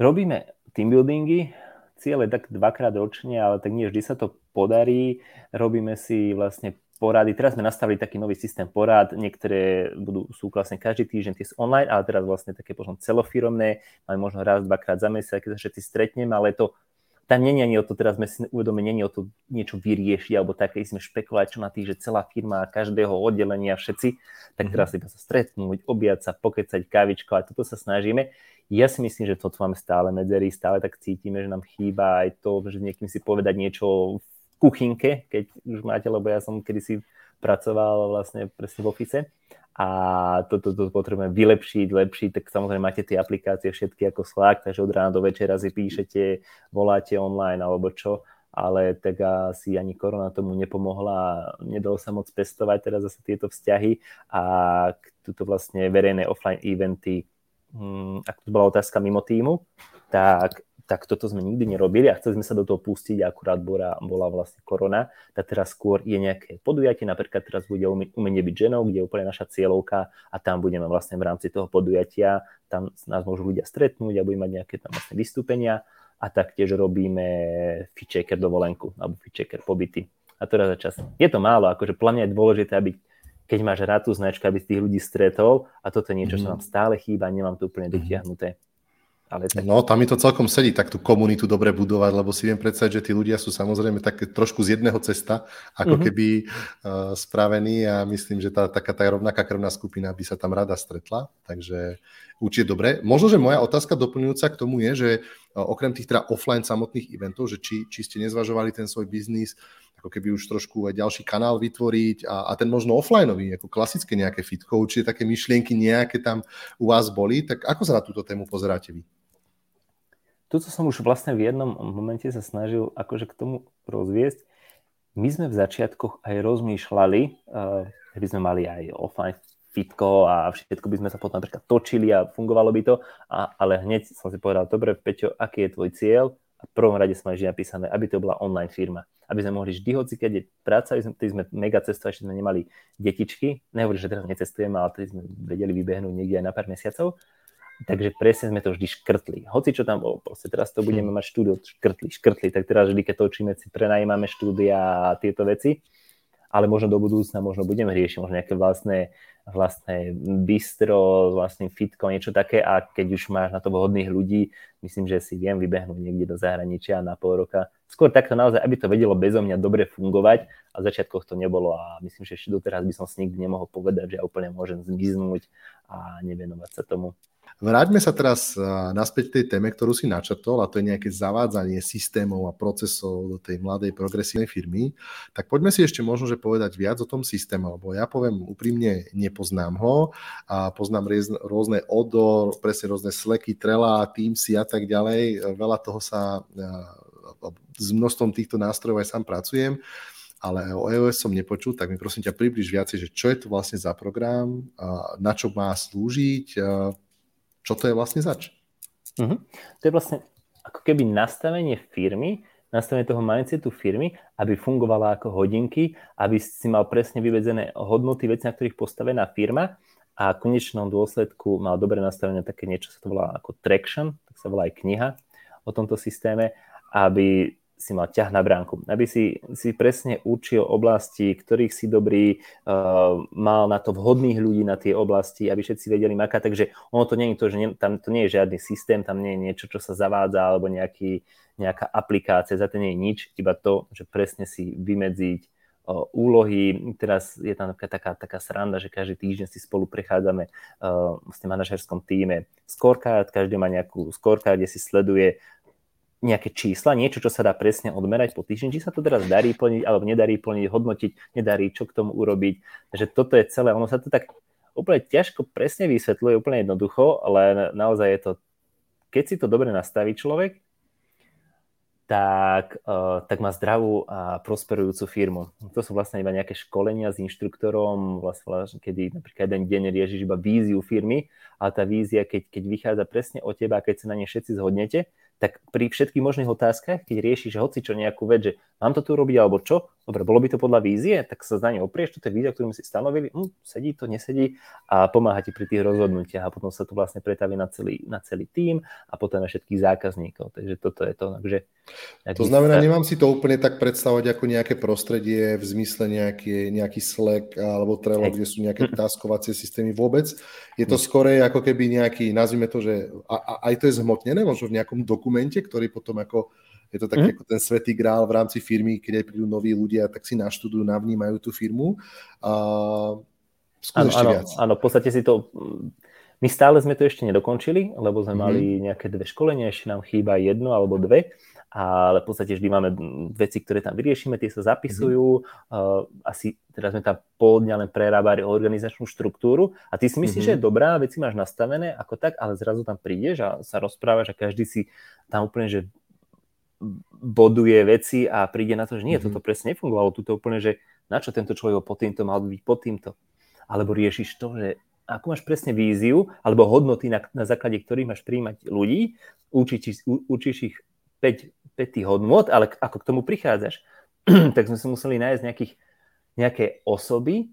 robíme team buildingy, cieľe tak dvakrát ročne, ale tak nie vždy sa to podarí. Robíme si vlastne porady. Teraz sme nastavili taký nový systém porád, niektoré budú, sú vlastne každý týždeň, tie online, ale teraz vlastne také možno celofiromné, máme možno raz, dvakrát za mesiac, keď sa všetci stretneme, ale to tam nie je o to, teraz sme si uvedomili, nie o to niečo vyriešiť, alebo také sme špekulovať, čo na tých, že celá firma, každého oddelenia, všetci, tak mhm. teraz iba sa stretnúť, objať sa, pokecať, kávičko, a toto sa snažíme. Ja si myslím, že toto máme stále medzery, stále tak cítime, že nám chýba aj to, že niekým si povedať niečo v kuchynke, keď už máte, lebo ja som kedysi pracoval vlastne presne v office a toto to, to potrebujeme vylepšiť, lepšiť, tak samozrejme máte tie aplikácie všetky ako Slack, takže od rána do večera si píšete, voláte online alebo čo, ale tak asi ani korona tomu nepomohla, nedalo sa moc pestovať teraz zase tieto vzťahy. A túto vlastne verejné offline eventy, hm, ak to bola otázka mimo týmu, tak tak toto sme nikdy nerobili a chceli sme sa do toho pustiť, akurát bola, bola vlastne korona, tak teraz skôr je nejaké podujatie, napríklad teraz bude umenie byť ženou, kde je úplne naša cieľovka a tam budeme vlastne v rámci toho podujatia, tam nás môžu ľudia stretnúť a budeme mať nejaké tam vlastne vystúpenia a taktiež robíme fitchaker dovolenku alebo fitchaker pobyty. A to raz za čas. Je to málo, akože plne je dôležité, aby keď máš rád tú značku, aby si tých ľudí stretol a toto je niečo, mm. čo nám stále chýba, nemám to úplne mhm. dotiahnuté. Ale tak... No, tam mi to celkom sedí, tak tú komunitu dobre budovať, lebo si viem predstaviť, že tí ľudia sú samozrejme také trošku z jedného cesta, ako mm-hmm. keby uh, spravení a myslím, že tá taká tá rovnaká krvná skupina by sa tam rada stretla, takže určite dobre. Možno, že moja otázka doplňujúca k tomu je, že uh, okrem tých teda offline samotných eventov, že či, či ste nezvažovali ten svoj biznis ako keby už trošku aj ďalší kanál vytvoriť a, a ten možno offlineový, ako klasické nejaké fitko, určite také myšlienky nejaké tam u vás boli, tak ako sa na túto tému pozeráte vy? Tuto som už vlastne v jednom momente sa snažil akože k tomu rozviesť. My sme v začiatkoch aj rozmýšľali, uh, by sme mali aj offline fitko a všetko by sme sa potom napríklad točili a fungovalo by to, a, ale hneď som si povedal, dobre, Peťo, aký je tvoj cieľ? A v prvom rade sme vždy napísané, aby to bola online firma. Aby sme mohli vždy hoci, keď je práca, aby sme, sme mega cestovali, ešte sme nemali detičky. Nehovorím, že teraz necestujeme, ale tedy sme vedeli vybehnúť niekde aj na pár mesiacov. Takže presne sme to vždy škrtli. Hoci čo tam bolo, proste teraz to budeme hm. mať štúdio, škrtli, škrtli, tak teraz vždy, keď točíme, si prenajímame štúdia a tieto veci ale možno do budúcna možno budeme riešiť možno nejaké vlastné, vlastné bistro, vlastným fitkom, niečo také a keď už máš na to vhodných ľudí, myslím, že si viem vybehnúť niekde do zahraničia na pol roka. Skôr takto naozaj, aby to vedelo bezo mňa dobre fungovať a v začiatkoch to nebolo a myslím, že ešte doteraz by som si nikdy nemohol povedať, že ja úplne môžem zmiznúť a nevenovať sa tomu. Vráťme sa teraz naspäť k tej téme, ktorú si načrtol, a to je nejaké zavádzanie systémov a procesov do tej mladej progresívnej firmy. Tak poďme si ešte možno, že povedať viac o tom systéme, lebo ja poviem úprimne, nepoznám ho a poznám rôzne odor, presne rôzne sleky, trela, Teamsy a tak ďalej. Veľa toho sa s množstvom týchto nástrojov aj sám pracujem ale o EOS som nepočul, tak mi prosím ťa približ viacej, že čo je to vlastne za program, na čo má slúžiť, čo to je vlastne zač? Uh-huh. To je vlastne ako keby nastavenie firmy, nastavenie toho mindsetu firmy, aby fungovala ako hodinky, aby si mal presne vyvedzené hodnoty, veci, na ktorých postavená firma a v konečnom dôsledku mal dobre nastavené také niečo, sa to volá ako traction, tak sa volá aj kniha o tomto systéme, aby si mal ťah na bránku, aby si, si presne učil oblasti, ktorých si dobrý, uh, mal na to vhodných ľudí na tie oblasti, aby všetci vedeli makať. Takže ono to nie je to, že nie, tam to nie je žiadny systém, tam nie je niečo, čo sa zavádza, alebo nejaký, nejaká aplikácia, za to nie je nič, iba to, že presne si vymedziť uh, úlohy. Teraz je tam taká, taká sranda, že každý týždeň si spolu prechádzame uh, v manažerskom týme scorecard, každý má nejakú scorecard, kde si sleduje nejaké čísla, niečo, čo sa dá presne odmerať po týždni, či sa to teraz darí plniť alebo nedarí plniť, hodnotiť, nedarí, čo k tomu urobiť. Takže toto je celé, ono sa to tak úplne ťažko presne vysvetľuje, úplne jednoducho, ale naozaj je to, keď si to dobre nastaví človek, tak, uh, tak má zdravú a prosperujúcu firmu. To sú vlastne iba nejaké školenia s inštruktorom, vlastne, kedy napríklad jeden deň riešiš iba víziu firmy, ale tá vízia, keď, keď vychádza presne o teba, keď sa na ne všetci zhodnete, tak pri všetkých možných otázkach, keď riešiš hoci čo nejakú vec, že mám to tu robiť alebo čo, dobre, bolo by to podľa vízie, tak sa za ne oprieš, to je vízia, ktorú si stanovili, hm, sedí to, nesedí a pomáha ti pri tých rozhodnutiach a potom sa to vlastne pretaví na celý, na celý tím a potom na všetkých zákazníkov. Takže toto je to. Takže, to znamená, nemám si to úplne tak predstavovať ako nejaké prostredie v zmysle nejaký, nejaký Slack alebo Trello, kde sú nejaké taskovacie systémy vôbec. Je to skore ako keby nejaký, nazvime to, že a, a, aj to je zhmotnené, možno v nejakom dokumentu dokumente, ktorý potom ako je to taký mm. ako ten svetý grál v rámci firmy, keď aj prídu noví ľudia, tak si naštudujú, navnímajú tú firmu. A áno, áno, viac. áno, v podstate si to... My stále sme to ešte nedokončili, lebo sme mm. mali nejaké dve školenia, ešte nám chýba jedno alebo dve ale v podstate vždy máme veci, ktoré tam vyriešime, tie sa zapisujú, mm-hmm. asi teraz sme tam pol dňa len prerábali organizačnú štruktúru a ty si myslíš, mm-hmm. že je dobrá, veci máš nastavené ako tak, ale zrazu tam prídeš a sa rozprávaš a každý si tam úplne, že boduje veci a príde na to, že nie, mm-hmm. toto presne nefungovalo, tuto úplne, že na čo tento človek pod týmto mal byť pod týmto. Alebo riešiš to, že ako máš presne víziu alebo hodnoty, na, na základe ktorých máš príjmať ľudí, učíš, učíš ich 5, 5 tých hodnot, ale ako k tomu prichádzaš, tak sme si museli nájsť nejakých, nejaké osoby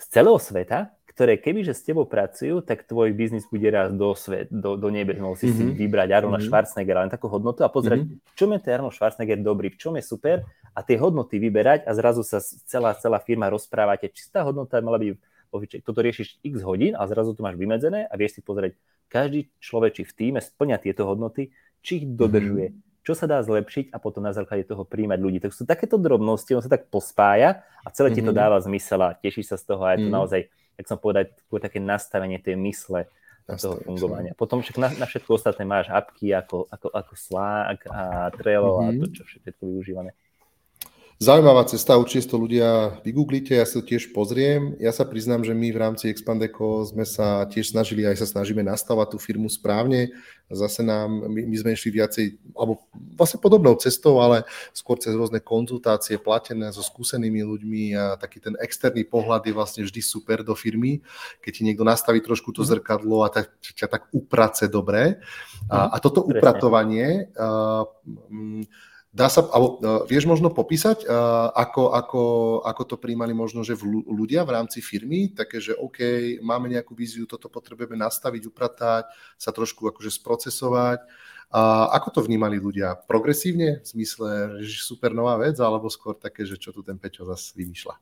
z celého sveta, ktoré kebyže s tebou pracujú, tak tvoj biznis bude raz do, svet, do, do nebe. Mohol si mm-hmm. si vybrať Arnold mm-hmm. Schwarzeneggera, len takú hodnotu a pozrieť, mm-hmm. v čom je ten Arnold Schwarzenegger dobrý, v čom je super a tie hodnoty vyberať a zrazu sa celá, celá firma rozprávate, či tá hodnota mala byť toto riešiš x hodín a zrazu to máš vymedzené a vieš si pozrieť, každý človek či v týme splňa tieto hodnoty, či ich dodržuje, mm-hmm. čo sa dá zlepšiť a potom na základe toho príjmať ľudí. Tak sú takéto drobnosti, on sa tak pospája a celé ti to mhm. dáva zmysel a tešíš sa z toho a je to mm-hmm. naozaj, jak som povedal, také nastavenie tej mysle toho fungovania. Potom však na, na všetko ostatné máš apky ako, ako, ako Slack a Trello mm-hmm. a to, čo všetko využívame. Zaujímavá cesta, určite to ľudia vygooglite, ja sa to tiež pozriem. Ja sa priznám, že my v rámci Expandeco sme sa tiež snažili, aj sa snažíme nastavať tú firmu správne. Zase nám, my, my sme išli viacej, alebo vlastne podobnou cestou, ale skôr cez rôzne konzultácie platené so skúsenými ľuďmi a taký ten externý pohľad je vlastne vždy super do firmy, keď ti niekto nastaví trošku to mhm. zrkadlo a tak, ťa tak uprace dobre. A, mhm. a toto upratovanie uh, Dá sa, alebo uh, vieš možno popísať, uh, ako, ako, ako to príjmali možno, že v ľudia v rámci firmy, také, že OK, máme nejakú víziu, toto potrebujeme nastaviť, upratať, sa trošku akože sprocesovať. A ako to vnímali ľudia? Progresívne? V zmysle, že super nová vec, alebo skôr také, že čo tu ten Peťo zase vymýšľa?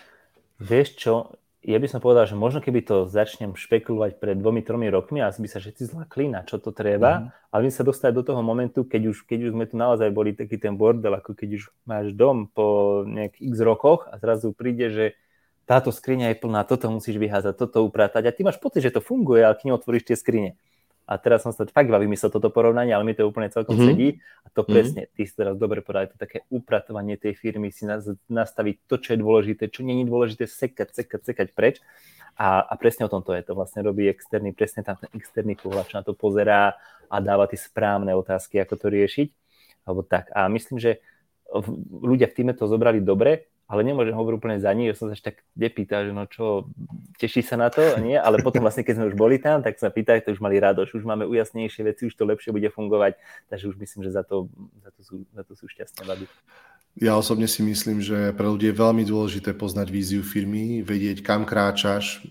Vieš čo, ja by som povedal, že možno keby to začnem špekulovať pred dvomi, tromi rokmi, asi by sa všetci zlakli, na čo to treba, mm-hmm. ale my sa dostať do toho momentu, keď už, keď už sme tu naozaj boli taký ten bordel, ako keď už máš dom po nejakých x rokoch a zrazu príde, že táto skriňa je plná, toto musíš vyházať, toto upratať a ty máš pocit, že to funguje, ale keď otvoríš tie skrine a teraz som sa fakt iba vymyslel toto porovnanie, ale mi to úplne celkom mm-hmm. sedí a to mm-hmm. presne, ty si teraz dobre povedal, to také upratovanie tej firmy, si nastaviť to, čo je dôležité, čo je dôležité, sekať, sekať, sekať preč a, a presne o tom to je, to vlastne robí externý, presne tam ten externý pohľad, čo na to pozerá a dáva tie správne otázky, ako to riešiť, alebo tak. A myslím, že ľudia v týme to zobrali dobre, ale nemôžem hovoriť úplne za ní, že som sa ešte tak nepýtal, že no čo, teší sa na to, nie? Ale potom vlastne, keď sme už boli tam, tak sa pýtali, to už mali radosť, už máme ujasnejšie veci, už to lepšie bude fungovať, takže už myslím, že za to, za to, sú, za to sú šťastné baby. Ja osobne si myslím, že pre ľudí je veľmi dôležité poznať víziu firmy, vedieť, kam kráčaš,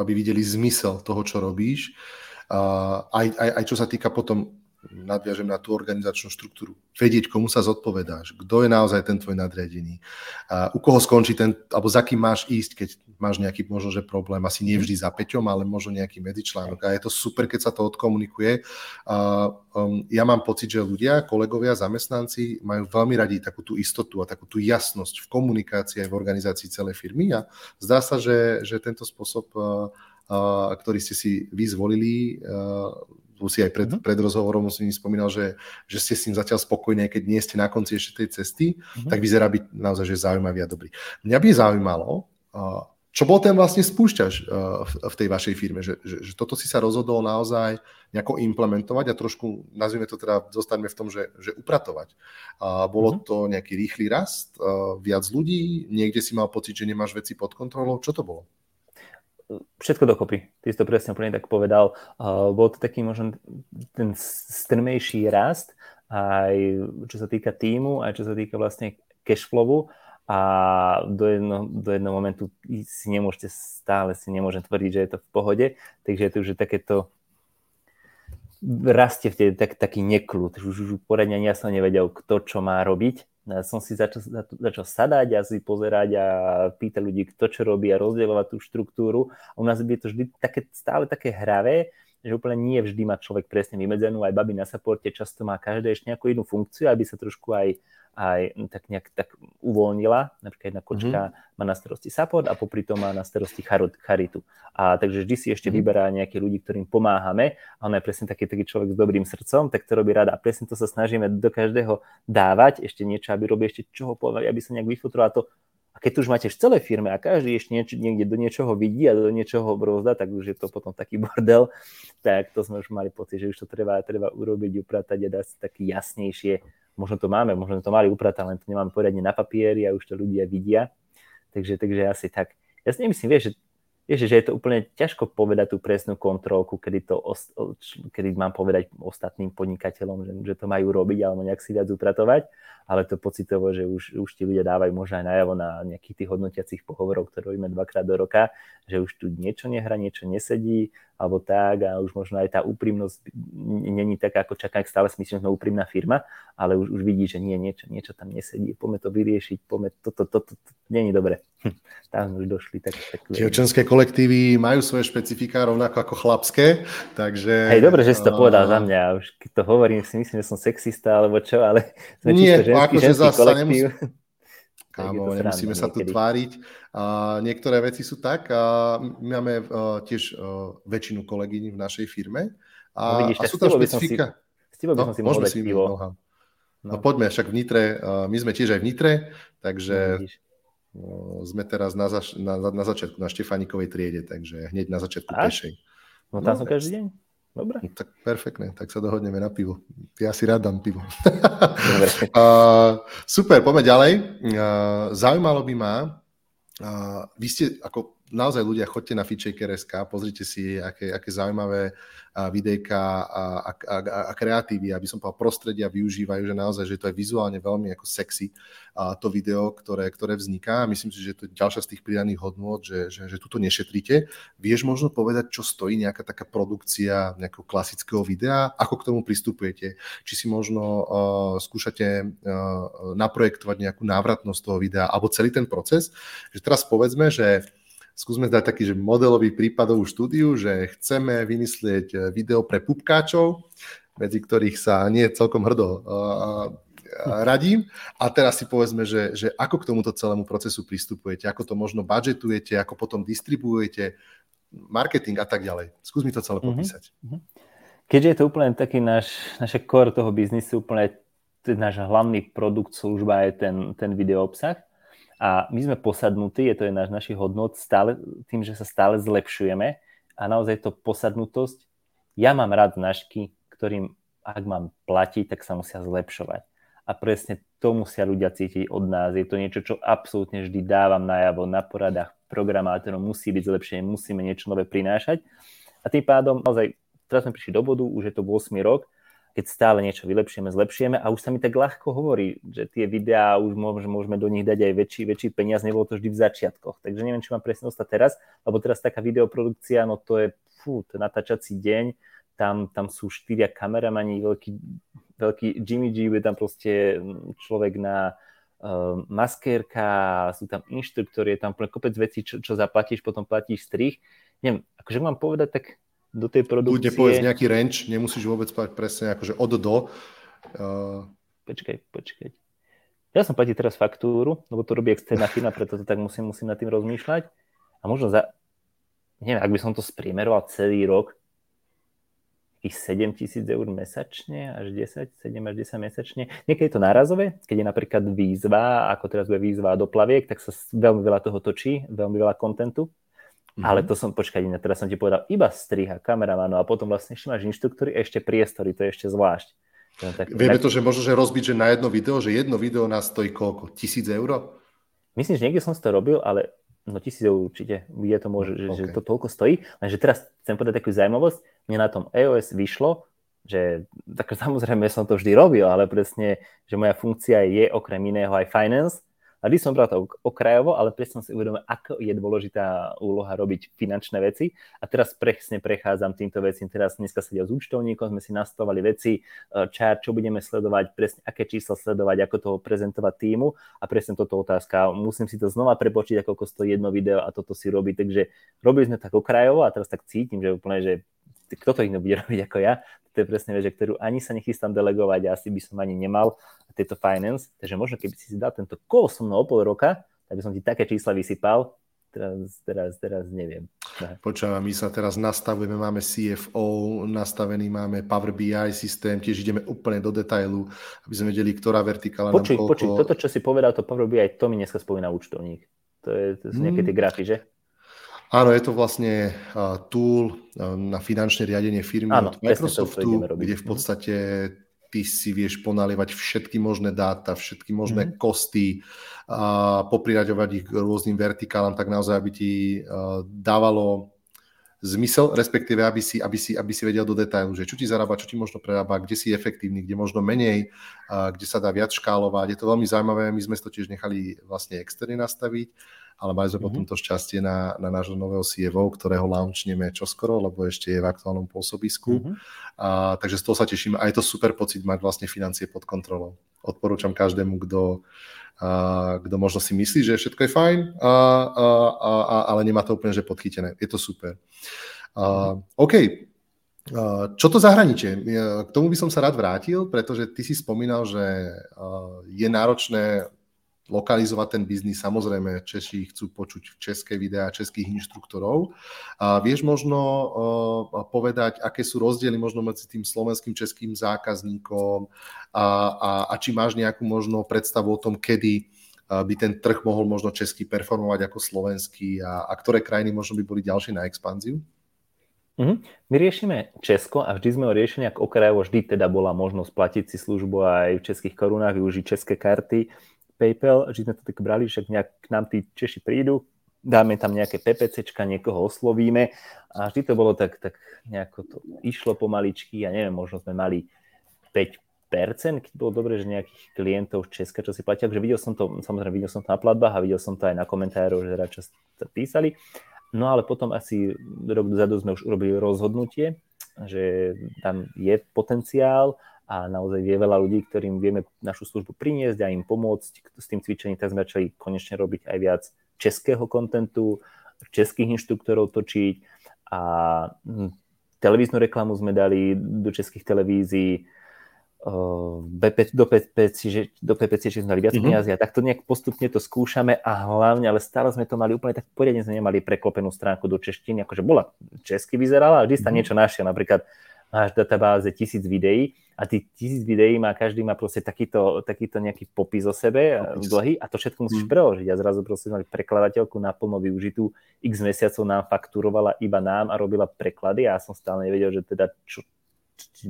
aby videli zmysel toho, čo robíš. Aj, aj, aj čo sa týka potom nadviažem na tú organizačnú štruktúru. Vedieť, komu sa zodpovedáš, kto je naozaj ten tvoj nadriadený, a u koho skončí ten, alebo za kým máš ísť, keď máš nejaký možno, že problém, asi nie vždy za Peťom, ale možno nejaký medzičlánok. A je to super, keď sa to odkomunikuje. A, um, ja mám pocit, že ľudia, kolegovia, zamestnanci majú veľmi radi takú tú istotu a takú tú jasnosť v komunikácii aj v organizácii celej firmy a zdá sa, že, že tento spôsob uh, ktorý ste si vy zvolili, tu si aj pred, uh-huh. pred rozhovorom si spomínal, že, že ste s ním zatiaľ spokojní, keď nie ste na konci ešte tej cesty, uh-huh. tak vyzerá byť naozaj že zaujímavý a dobrý. Mňa by zaujímalo, čo bol ten vlastne spúšťač v tej vašej firme, že, že, že toto si sa rozhodol naozaj nejako implementovať a trošku, nazvime to teda, zostaňme v tom, že, že upratovať. A bolo uh-huh. to nejaký rýchly rast, viac ľudí, niekde si mal pocit, že nemáš veci pod kontrolou, čo to bolo? Všetko dokopy. Ty si to presne úplne tak povedal. Bol to taký možno ten strmejší rast, aj čo sa týka týmu, aj čo sa týka vlastne cashflowu a do, jedno, do jednoho momentu si nemôžete stále si nemôžem tvrdiť, že je to v pohode, takže je to už takéto rastie vtedy tak, taký neklud, už, už poradne ani ja som nevedel, kto čo má robiť som si začal, začal sadať a si pozerať a pýtať ľudí, kto čo robí a rozdielovať tú štruktúru. A u nás je to vždy také, stále také hravé, že úplne nie vždy má človek presne vymedzenú. Aj baby na supporte často má každé ešte nejakú inú funkciu, aby sa trošku aj aj tak nejak tak uvoľnila. Napríklad jedna kočka mm-hmm. má na starosti support a popri tom má na starosti charitu. A takže vždy si ešte mm-hmm. vyberá nejakých ľudí, ktorým pomáhame. A on je presne taký, taký človek s dobrým srdcom, tak to robí rada. A presne to sa snažíme do každého dávať, ešte niečo, aby robil ešte čoho povedať, aby sa nejak vyfutroval to. A keď už máte v celej firme a každý ešte nieč, niekde do niečoho vidí a do niečoho brozda, tak už je to potom taký bordel. Tak to sme už mali pocit, že už to treba, treba urobiť, upratať a dať si taký jasnejšie možno to máme, možno to mali upratať, len to nemáme poriadne na papieri a už to ľudia vidia. Takže, takže asi tak. Ja si nemyslím, vieš, že, vieš, že je to úplne ťažko povedať tú presnú kontrolku, kedy, to, kedy mám povedať ostatným podnikateľom, že, že to majú robiť alebo nejak si viac upratovať ale to pocitovo, že už, už ti ľudia dávajú možno aj najavo na nejakých tých hodnotiacich pohovorov, ktoré robíme dvakrát do roka, že už tu niečo nehra, niečo nesedí, alebo tak a už možno aj tá úprimnosť není taká, ako čaká, stále si myslím, že sme úprimná firma, ale už, už vidí, že nie, niečo, niečo tam nesedí, poďme to vyriešiť, poďme toto, toto, toto, to, není dobre. Hm, tam už došli. Tak, tak... Dievčenské kolektívy majú svoje špecifika rovnako ako chlapské, takže... Hej, dobre, že si to povedal za mňa, už keď to hovorím, si myslím, že som sexista, alebo čo, ale sme nie, čisto ženský, akože ženský kolektív. Nemus... Kámo, nemusíme sa tu tváriť. A niektoré veci sú tak. A my máme uh, tiež uh, väčšinu kolegyň v našej firme. A, no vidíš, a sú tam špecifika. S tebou by som si, no, mohol dať pivo. No. no poďme, však v Nitre, uh, my sme tiež aj v Nitre, takže no, sme teraz na, zaš- na, na začiatku, na Štefanikovej triede, takže hneď na začiatku pešej. No tam no, som každý deň. Dobre. No, tak perfektne, tak sa dohodneme na pivo. Ja si rád dám pivo. uh, super, poďme ďalej. Uh, zaujímalo by ma, uh, vy ste ako naozaj ľudia, chodte na FeatureSK, pozrite si, aké, aké zaujímavé videjka a, a, a, a kreatívy, aby som povedal prostredia využívajú, že naozaj, že to je vizuálne veľmi ako sexy a to video, ktoré, ktoré vzniká. Myslím si, že to je ďalšia z tých pridaných hodnôt, že, že, že tuto nešetríte. Vieš možno povedať, čo stojí nejaká taká produkcia nejakého klasického videa? Ako k tomu pristupujete? Či si možno uh, skúšate uh, naprojektovať nejakú návratnosť toho videa alebo celý ten proces? Že teraz povedzme, že skúsme dať taký že modelový prípadovú štúdiu, že chceme vymyslieť eh, video pre pupkáčov, medzi ktorých sa nie celkom hrdo uh, radím. A teraz si povedzme, že, že ako k tomuto celému procesu pristupujete, ako to možno budžetujete, ako potom distribuujete, marketing a tak ďalej. Skús mi to celé mhm. popísať. Mm-hmm. Keďže je to úplne taký náš, naše core toho biznisu, úplne náš hlavný produkt, služba je ten, ten video obsah, a my sme posadnutí, je to je náš našich hodnot, stále, tým, že sa stále zlepšujeme a naozaj to posadnutosť, ja mám rád značky, ktorým ak mám platiť, tak sa musia zlepšovať. A presne to musia ľudia cítiť od nás. Je to niečo, čo absolútne vždy dávam najavo na poradách programátorov. Musí byť zlepšenie, musíme niečo nové prinášať. A tým pádom, naozaj, teraz sme prišli do bodu, už je to 8 rok, keď stále niečo vylepšujeme, zlepšujeme a už sa mi tak ľahko hovorí, že tie videá už môžeme, môžeme do nich dať aj väčší, väčší peniaz, nebolo to vždy v začiatkoch. Takže neviem, či mám presne ostať teraz, lebo teraz taká videoprodukcia, no to je fú, to natáčací deň, tam, tam sú štyria kameramani, veľký, veľký Jimmy G, je tam proste človek na uh, maskérka, sú tam inštruktory, je tam kopec vecí, čo, čo zaplatíš, potom platíš strich. Neviem, akože mám povedať, tak do tej produkcie... Kľudne povedz nejaký range, nemusíš vôbec povedať presne akože od do. Uh... Počkaj, počkaj. Ja som platí teraz faktúru, lebo to robí externá firma, preto to tak musím, musím nad tým rozmýšľať. A možno za, neviem, ak by som to spriemeroval celý rok, ich 7 tisíc eur mesačne, až 10, 7 až 10 mesačne. Niekedy je to nárazové, keď je napríklad výzva, ako teraz bude výzva do plaviek, tak sa veľmi veľa toho točí, veľmi veľa kontentu. Mm-hmm. Ale to som, počkaj, teraz som ti povedal iba striha, kameramanov a potom vlastne ešte máš inštruktory, ešte priestory, to je ešte zvlášť. tak, Vieme tak... to, že že rozbiť, že na jedno video, že jedno video nás stojí koľko? Tisíc eur? Myslím, že niekde som to robil, ale no tisíc eur určite. Je to môže, že, okay. že to toľko stojí. Lenže teraz chcem povedať takú zaujímavosť. Mne na tom EOS vyšlo, že tak samozrejme som to vždy robil, ale presne, že moja funkcia je okrem iného aj finance, a vždy som bral to okrajovo, ale presne som si uvedomil, ako je dôležitá úloha robiť finančné veci. A teraz presne prechádzam týmto vecím. Teraz dneska sedia s účtovníkom, sme si nastavovali veci, čár, e, čo budeme sledovať, presne aké čísla sledovať, ako to prezentovať týmu. A presne toto otázka. Musím si to znova prepočiť, ako stojí jedno video a toto si robiť. Takže robili sme tak okrajovo a teraz tak cítim, že úplne, že kto to iný bude robiť ako ja to je presne vec, ktorú ani sa nechystám delegovať a asi by som ani nemal tieto finance. Takže možno keby si si dal tento kol so mnou o pol roka, tak by som ti také čísla vysypal, teraz, teraz, teraz neviem. Počúvam, my sa teraz nastavujeme, máme CFO nastavený, máme Power BI systém, tiež ideme úplne do detailu, aby sme vedeli, ktorá vertikála počuj, nám koľko... Počuj, toto, čo si povedal, to Power BI, to mi dneska spomína účtovník. To, je, to sú nejaké tie grafy, že? Áno, je to vlastne tool na finančné riadenie firmy Áno, od Microsoftu, to, kde v mhm. podstate ty si vieš ponalievať všetky možné dáta, všetky možné mm-hmm. kosty, a popriraďovať ich k rôznym vertikálam, tak naozaj, aby ti dávalo zmysel, respektíve aby si, aby, si, aby si vedel do detailu, že čo ti zarába, čo ti možno prerába, kde si efektívny, kde možno menej, kde sa dá viac škálovať. Je to veľmi zaujímavé, my sme to tiež nechali vlastne externe nastaviť ale mali sme mm-hmm. potom to šťastie na, na nášho nového CFO, ktorého launchneme čoskoro, lebo ešte je v aktuálnom pôsobisku. Mm-hmm. A, takže z toho sa teším a je to super pocit mať vlastne financie pod kontrolou. Odporúčam každému, kto a, kto možno si myslí, že všetko je fajn, a, a, a, a, ale nemá to úplne že podchytené. Je to super. A, OK, čo to zahraničie? K tomu by som sa rád vrátil, pretože ty si spomínal, že je náročné lokalizovať ten biznis. Samozrejme, Češi chcú počuť české videá českých inštruktorov. A vieš možno uh, povedať, aké sú rozdiely možno medzi tým slovenským, českým zákazníkom a, a, a či máš nejakú možno predstavu o tom, kedy by ten trh mohol možno český performovať ako slovenský a, a ktoré krajiny možno by boli ďalšie na expanziu? Mm-hmm. My riešime Česko a vždy sme ho riešili ako okrajovo, vždy teda bola možnosť platiť si službu aj v českých korunách, využiť české karty, PayPal, vždy sme to tak brali, však nejak k nám tí Češi prídu, dáme tam nejaké PPCčka, niekoho oslovíme. A vždy to bolo tak, tak nejako to išlo pomaličky. A neviem, možno sme mali 5 keď bolo dobre, že nejakých klientov z Česka, čo si platia, takže videl som to, samozrejme videl som to na platbách a videl som to aj na komentároch, že teda často písali. No ale potom asi rok dozadu sme už urobili rozhodnutie, že tam je potenciál a naozaj je veľa ľudí, ktorým vieme našu službu priniesť a im pomôcť s tým cvičením, tak sme začali konečne robiť aj viac českého kontentu, českých inštruktorov točiť a hm, televíznu reklamu sme dali do českých televízií, do PPC, že, do PPC, že sme dali viac mm-hmm. peniazy a takto nejak postupne to skúšame a hlavne, ale stále sme to mali úplne tak poriadne, sme nemali preklopenú stránku do češtiny, akože bola česky vyzerala vždy sa mm-hmm. niečo našiel, napríklad máš databáze tisíc videí a tých tisíc videí má, každý má proste takýto, takýto nejaký popis o sebe popis. dlhý a to všetko musíš mm. preložiť a zrazu proste mali prekladateľku naplno využitú x mesiacov nám fakturovala iba nám a robila preklady a ja som stále nevedel, že teda čo,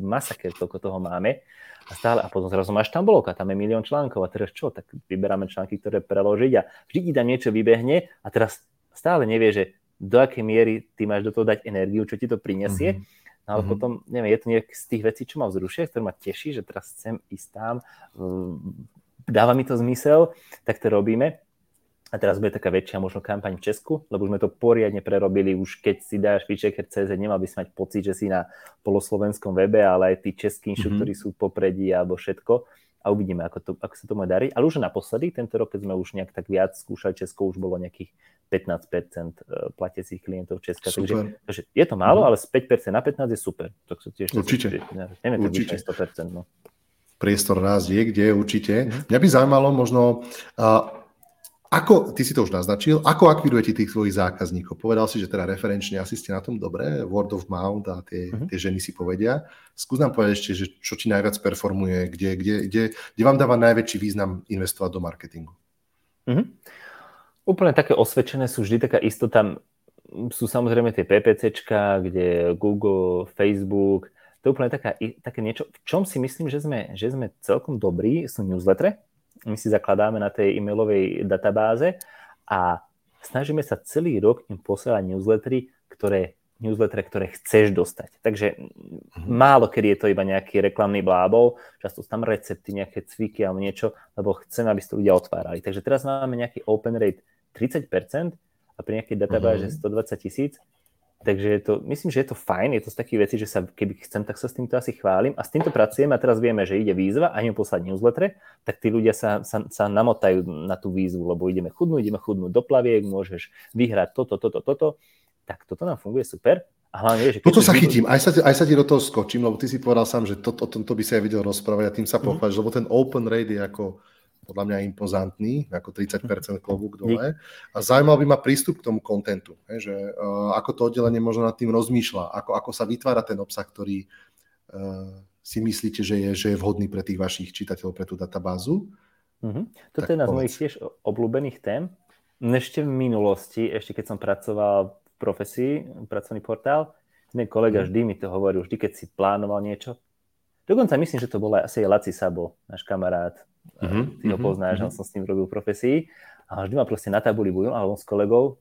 masaker toľko toho máme. A stále, a potom zrazu máš tam blok a tam je milión článkov a teraz čo, tak vyberáme články, ktoré preložiť a vždy ti tam niečo vybehne a teraz stále nevie, že do akej miery ty máš do toho dať energiu, čo ti to prinesie. Mm-hmm. No ale mm-hmm. potom, neviem, je to nejak z tých vecí, čo ma vzrušuje, ktoré ma teší, že teraz chcem ísť tam, dáva mi to zmysel, tak to robíme a teraz bude taká väčšia možno kampaň v Česku, lebo už sme to poriadne prerobili, už keď si dáš CZ, nemal by si mať pocit, že si na poloslovenskom webe, ale aj tí českí mhm. inštruktori mm-hmm. sú popredí alebo všetko a uvidíme, ako, to, ako sa tomu darí. Ale už naposledy, tento rok, keď sme už nejak tak viac skúšali Česko, už bolo nejakých 15% e, platiacich klientov Česka. Takže, takže je to málo, mm-hmm. ale z 5% na 15 je super. Tak sa tiež, určite. Neviem, určite. 100%. No. Priestor nás je, kde určite. Mm-hmm. Mňa by zaujímalo možno, uh, ako, ty si to už naznačil, ako akvirujete tých svojich zákazníkov? Povedal si, že teda referenčne asi ste na tom dobré, word of mouth a tie, uh-huh. tie ženy si povedia. Skús nám povedať ešte, že čo ti najviac performuje, kde, kde, kde, kde vám dáva najväčší význam investovať do marketingu? Uh-huh. Úplne také osvedčené sú vždy taká istota, sú samozrejme tie PPCčka, kde Google, Facebook, to je úplne taká, také niečo, v čom si myslím, že sme, že sme celkom dobrí, sú newslettere, my si zakladáme na tej e-mailovej databáze a snažíme sa celý rok im posielať newslettery, ktoré newsletter, ktoré chceš dostať. Takže mm-hmm. málo kedy je to iba nejaký reklamný blábol, často sú tam recepty, nejaké cviky alebo niečo, lebo chceme, aby ste ľudia otvárali. Takže teraz máme nejaký open rate 30% a pri nejakej databáze mm-hmm. 120 tisíc Takže je to, myslím, že je to fajn, je to z takých vecí, že sa, keby chcem, tak sa s týmto asi chválim. A s týmto pracujem a teraz vieme, že ide výzva a ideme poslať newsletter, tak tí ľudia sa, sa, sa namotajú na tú výzvu, lebo ideme chudnúť, ideme chudnúť do plaviek, môžeš vyhrať toto, toto, toto. Tak toto nám funguje super. A hlavne, že toto sa chytím, aj sa, aj sa ti do toho skočím, lebo ty si povedal sám, že to, o tomto by sa aj vedel rozprávať a tým sa mhm. pochváliš, mm. lebo ten open rate je ako podľa mňa impozantný, ako 30% klobúk dole. A zaujímal by ma prístup k tomu kontentu, že uh, ako to oddelenie možno nad tým rozmýšľa, ako, ako sa vytvára ten obsah, ktorý uh, si myslíte, že je, že je vhodný pre tých vašich čitateľov, pre tú databázu. Mm-hmm. Toto tak je jedna z mojich tiež obľúbených tém. Ešte v minulosti, ešte keď som pracoval v profesii, pracovný portál, ten kolega mm. vždy mi to hovoril, vždy keď si plánoval niečo. Dokonca myslím, že to bol asi Laci Sabo, náš kamarát, Uh-huh, Ty ho mhm, poznáš, uh-huh. som s ním robil profesii. A vždy ma proste na tabuli budú, alebo s kolegou,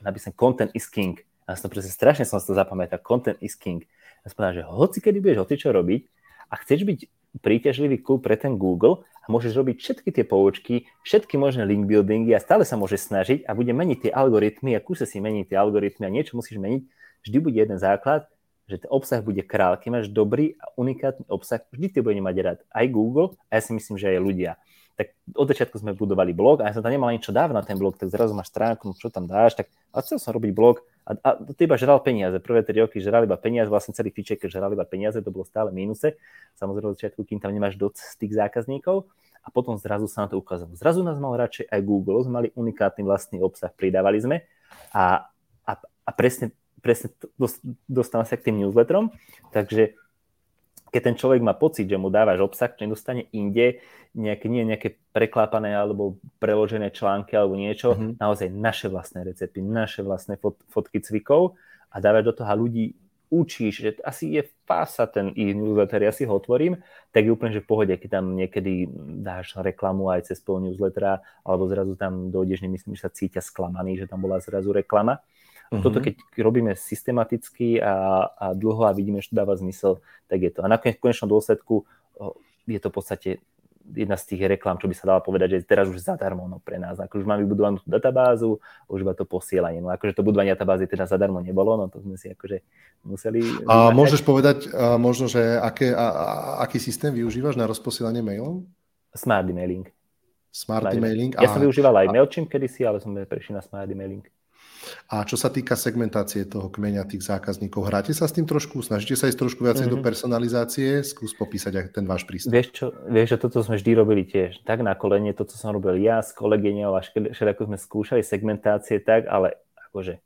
napísam content is king. A som proste strašne som si to zapamätal, content is king. A som povedal, že hoci kedy budeš hoci čo robiť a chceš byť príťažlivý klub pre ten Google a môžeš robiť všetky tie poučky, všetky možné link buildingy a stále sa môžeš snažiť a bude meniť tie algoritmy a kúse si meniť tie algoritmy a niečo musíš meniť, vždy bude jeden základ že ten obsah bude král. Keď máš dobrý a unikátny obsah, vždy ty bude mať rád aj Google a ja si myslím, že aj ľudia. Tak od začiatku sme budovali blog a ja som tam nemal niečo dávno na ten blog, tak zrazu máš stránku, no čo tam dáš, tak a chcel som robiť blog a, a to iba žral peniaze. Prvé tri roky žral iba peniaze, vlastne celý fiček žral iba peniaze, to bolo stále mínuse. Samozrejme od začiatku, kým tam nemáš dosť tých zákazníkov. a potom zrazu sa na to ukázalo. Zrazu nás mal radšej aj Google, sme mali unikátny vlastný obsah, pridávali sme a, a, a presne, presne dostávam sa k tým newsletterom, takže keď ten človek má pocit, že mu dávaš obsah, čo nedostane inde, nejaké, nie nejaké preklápané alebo preložené články alebo niečo, mm-hmm. naozaj naše vlastné recepty, naše vlastné fot, fotky cvikov a dávať do toho a ľudí učíš, že asi je fása ten ich newsletter, ja si ho otvorím, tak je úplne, že v pohode, keď tam niekedy dáš reklamu aj cez pol newslettera, alebo zrazu tam dojdeš, nemyslím, že sa cítia sklamaný, že tam bola zrazu reklama. Uh-huh. Toto keď robíme systematicky a, a dlho a vidíme, že to dáva zmysel, tak je to. A nakoniec v konečnom dôsledku je to v podstate jedna z tých reklám, čo by sa dala povedať, že teraz už zadarmo no, pre nás. Ako už máme vybudovanú databázu, už iba to posielanie. No akože to budovanie databázy teda zadarmo nebolo, no to sme si akože museli... A vymáhať. môžeš povedať a možno, že aké, a, a, aký systém využívaš na rozposielanie mailov? Smart emailing. Smart, Smart emailing. Ja a... som využíval aj MailChimp kedysi, ale sme prešli na Smart emailing. A čo sa týka segmentácie toho kmeňa tých zákazníkov, hráte sa s tým trošku? Snažíte sa ísť trošku viacej mm-hmm. do mhm. personalizácie? Skús popísať aj ten váš prístup. Vieš, čo, vieš, že toto sme vždy robili tiež. Tak na kolenie, toto som robil ja s kolegyňou a všetko sme skúšali segmentácie tak, ale akože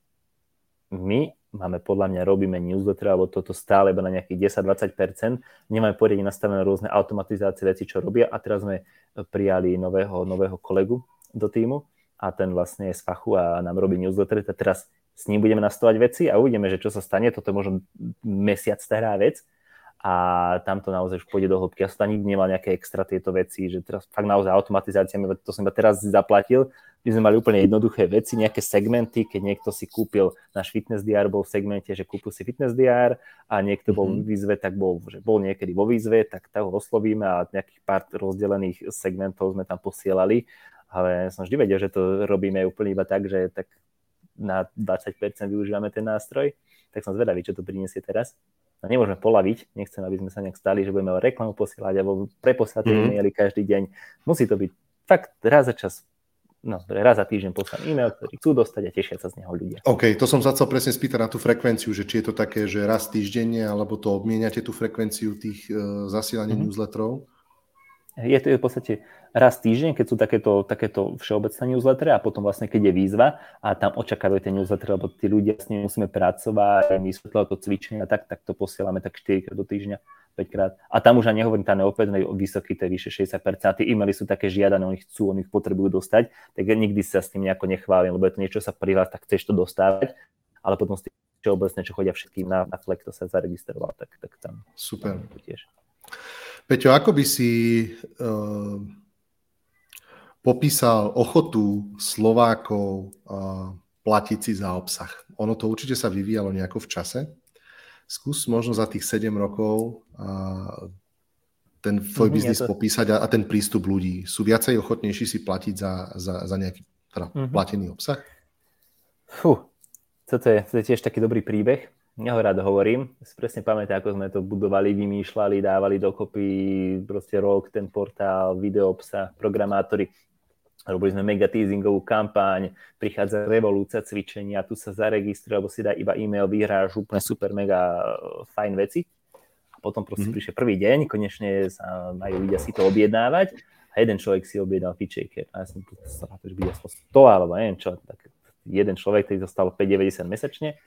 my máme podľa mňa, robíme newsletter, alebo toto stále iba na nejakých 10-20%, nemáme poriadne nastavené rôzne automatizácie veci, čo robia a teraz sme prijali nového, nového kolegu do týmu, a ten vlastne je z fachu a nám robí newsletter, tak teraz s ním budeme nastavať veci a uvidíme, že čo sa stane. Toto je možno mesiac stará vec a tam to naozaj už pôjde do hĺbky. Ja som tam nikdy nemal nejaké extra tieto veci, že teraz fakt naozaj automatizácia, to som iba teraz zaplatil, my sme mali úplne jednoduché veci, nejaké segmenty, keď niekto si kúpil náš fitness DR, bol v segmente, že kúpil si fitness DR a niekto bol mm-hmm. v výzve, tak bol, že bol niekedy vo výzve, tak ho oslovíme a nejakých pár rozdelených segmentov sme tam posielali ale som vždy vedel, že to robíme úplne iba tak, že tak na 20% využívame ten nástroj, tak som zvedavý, čo to priniesie teraz. No nemôžeme polaviť, nechcem, aby sme sa nejak stali, že budeme reklamu posielať alebo preposielať mm-hmm. e-maily každý deň. Musí to byť fakt raz za čas no, raz za týždeň poslám e-mail, ktorý chcú dostať a tešia sa z neho ľudia. OK, to som sa chcel presne spýtať na tú frekvenciu, že či je to také, že raz týždenne, alebo to obmieniate tú frekvenciu tých uh, zasielaní mm-hmm. newsletterov? Je to v podstate raz týždeň, keď sú takéto, takéto všeobecné newslettery a potom vlastne, keď je výzva a tam očakávajú ten newsletter, lebo tí ľudia s nimi musíme pracovať, vysvetľovať to cvičenie a tak, tak to posielame tak 4 krát do týždňa, 5 krát. A tam už ani nehovorím, tá neopäť vysoký, to je vyše 60%. A tie e-maily sú také žiadané, oni chcú, oni ich potrebujú dostať, tak ja nikdy sa s tým nejako nechválim, lebo je to niečo sa pri vás, tak chceš to dostávať, ale potom z všeobecné, čo chodia všetkým na, na Fleck, to sa zaregistroval, tak, tak tam. Super. Tam tiež. Peťo, ako by si uh, popísal ochotu Slovákov uh, platiť si za obsah? Ono to určite sa vyvíjalo nejako v čase. Skús možno za tých 7 rokov uh, ten tvoj mm, biznis to... popísať a, a ten prístup ľudí. Sú viacej ochotnejší si platiť za, za, za nejaký teda, mm-hmm. platený obsah? Fú, toto je, to je tiež taký dobrý príbeh. Ja ho rád hovorím. Si presne pamätám, ako sme to budovali, vymýšľali, dávali dokopy proste rok, ten portál, video obsah, programátori. Robili sme mega teasingovú kampaň, prichádza revolúcia cvičenia, tu sa zaregistruje, alebo si dá iba e-mail, vyhráš úplne super mega e, fajn veci. A potom proste mm-hmm. prišiel prvý deň, konečne sa majú ľudia si to objednávať a jeden človek si objednal pitchmaker. A ja som sa že bude 100 alebo neviem čo, tak jeden človek, ktorý dostal 5,90 mesačne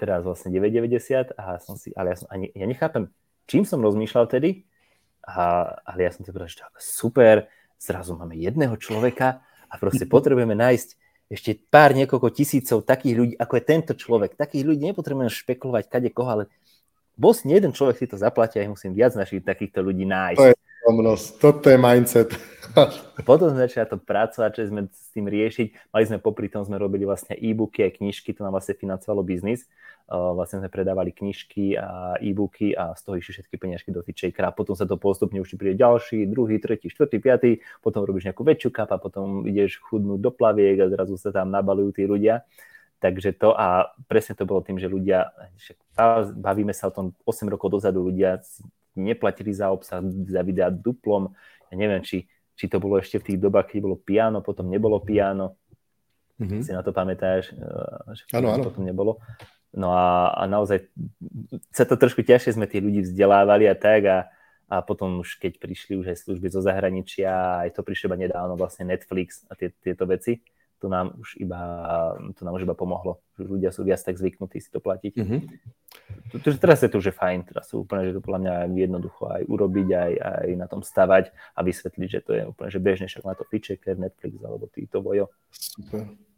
teraz vlastne 9,90 a som si, ale ja, som, ani, ja nechápem, čím som rozmýšľal tedy, a, ale ja som si povedal, že super, zrazu máme jedného človeka a proste potrebujeme nájsť ešte pár niekoľko tisícov takých ľudí, ako je tento človek. Takých ľudí nepotrebujeme špekulovať kade koho, ale bol si jeden človek si to zaplatí a musím viac našich takýchto ľudí nájsť. To je Omnosť. Toto je mindset. Potom sme začali to pracovať, že sme s tým riešiť. Mali sme popri tom, sme robili vlastne e-booky a knižky, to nám vlastne financovalo biznis. Vlastne sme predávali knižky a e-booky a z toho išli všetky peniažky do Fitchakera. Potom sa to postupne už príde ďalší, druhý, tretí, štvrtý, piatý, potom robíš nejakú väčšiu kap a potom ideš chudnúť do plaviek a zrazu sa tam nabalujú tí ľudia. Takže to a presne to bolo tým, že ľudia, bavíme sa o tom 8 rokov dozadu, ľudia neplatili za obsah, za videa duplom. Ja neviem, či, či to bolo ešte v tých dobách, keď bolo piano, potom nebolo piano. Mm-hmm. Si na to pamätáš? Eh, že áno, áno. Potom nebolo. No a, a naozaj sa to trošku ťažšie sme tých ľudí vzdelávali a tak a, a potom už keď prišli už aj služby zo zahraničia, aj to prišlo nedávno vlastne Netflix a tie, tieto veci, to nám už iba, to nám už iba pomohlo. Ľudia sú viac tak zvyknutí si to platiť. Mm-hmm. Teraz je to už fajn, teraz sú úplne, že to podľa mňa jednoducho aj urobiť, aj, aj na tom stavať a vysvetliť, že to je úplne že bežne, však má to Pitchker, Netflix alebo týto vojo. Super.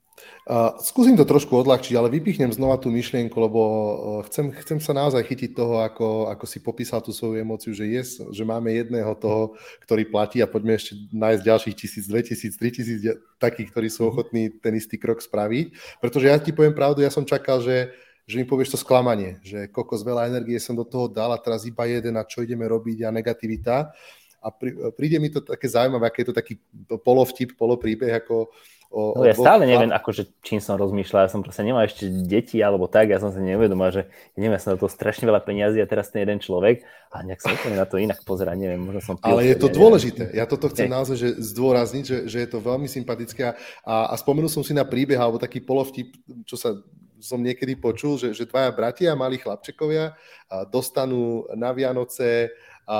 Uh, skúsim to trošku odľahčiť, ale vypichnem znova tú myšlienku, lebo uh, chcem, chcem sa naozaj chytiť toho, ako, ako si popísal tú svoju emóciu, že, yes, že máme jedného toho, ktorý platí a poďme ešte nájsť ďalších tisíc, dve tisíc, tri tisíc takých, ktorí sú mhm. ochotní ten istý krok spraviť. Pretože ja ti poviem pravdu, ja som čakal, že, že mi povieš to sklamanie, že kokos veľa energie som do toho dal a teraz iba jeden a čo ideme robiť a negativita. A príde mi to také zaujímavé, aké je to taký polovtip, polopríbeh, ako O, no ja stále neviem, akože, čím som rozmýšľal, ja som proste nemal ešte deti alebo tak, ja som si neuvedomal, že ja neviem, ja som na to strašne veľa peniazy a teraz ten jeden človek. A nejak sa úplne na to inak pozerá, neviem, možno som... Pil, Ale je to ja dôležité, neviem. ja toto chcem naozaj že zdôrazniť, že, že je to veľmi sympatické. A, a spomenul som si na príbeh alebo taký polovtip, čo sa som niekedy počul, že, že dvaja bratia, malí chlapčekovia, dostanú na Vianoce a,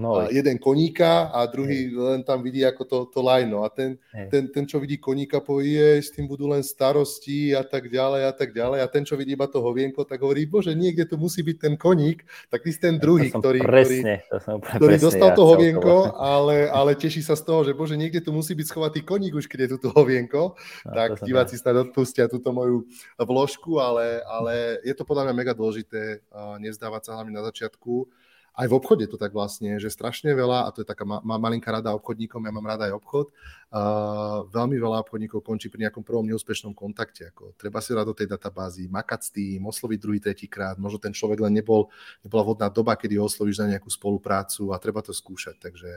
no, a jeden koníka a druhý hey. len tam vidí ako to, to lajno. A ten, hey. ten, ten, čo vidí koníka, povie, s tým budú len starosti a tak ďalej a tak ďalej. A ten, čo vidí iba to hovienko, tak hovorí, bože, niekde tu musí byť ten koník. Tak ty si ten druhý, ktorý, presne, ktorý, ktorý dostal ja to hovienko, ale, ale teší sa z toho, že bože, niekde tu musí byť schovaný koník už, keď je tu to hovienko. No, tak diváci snad odpustia túto moju vložku, ale, ale je to podľa mňa mega dôležité nezdávať sa hlavne na začiatku aj v obchode to tak vlastne, že strašne veľa, a to je taká ma, ma, malinká rada obchodníkom, ja mám rada aj obchod, uh, veľmi veľa obchodníkov končí pri nejakom prvom neúspešnom kontakte. Ako, treba si dať do tej databázy, makať s tým, osloviť druhý, tretí krát, možno ten človek len nebol, nebola vhodná doba, kedy ho oslovíš na nejakú spoluprácu a treba to skúšať. Takže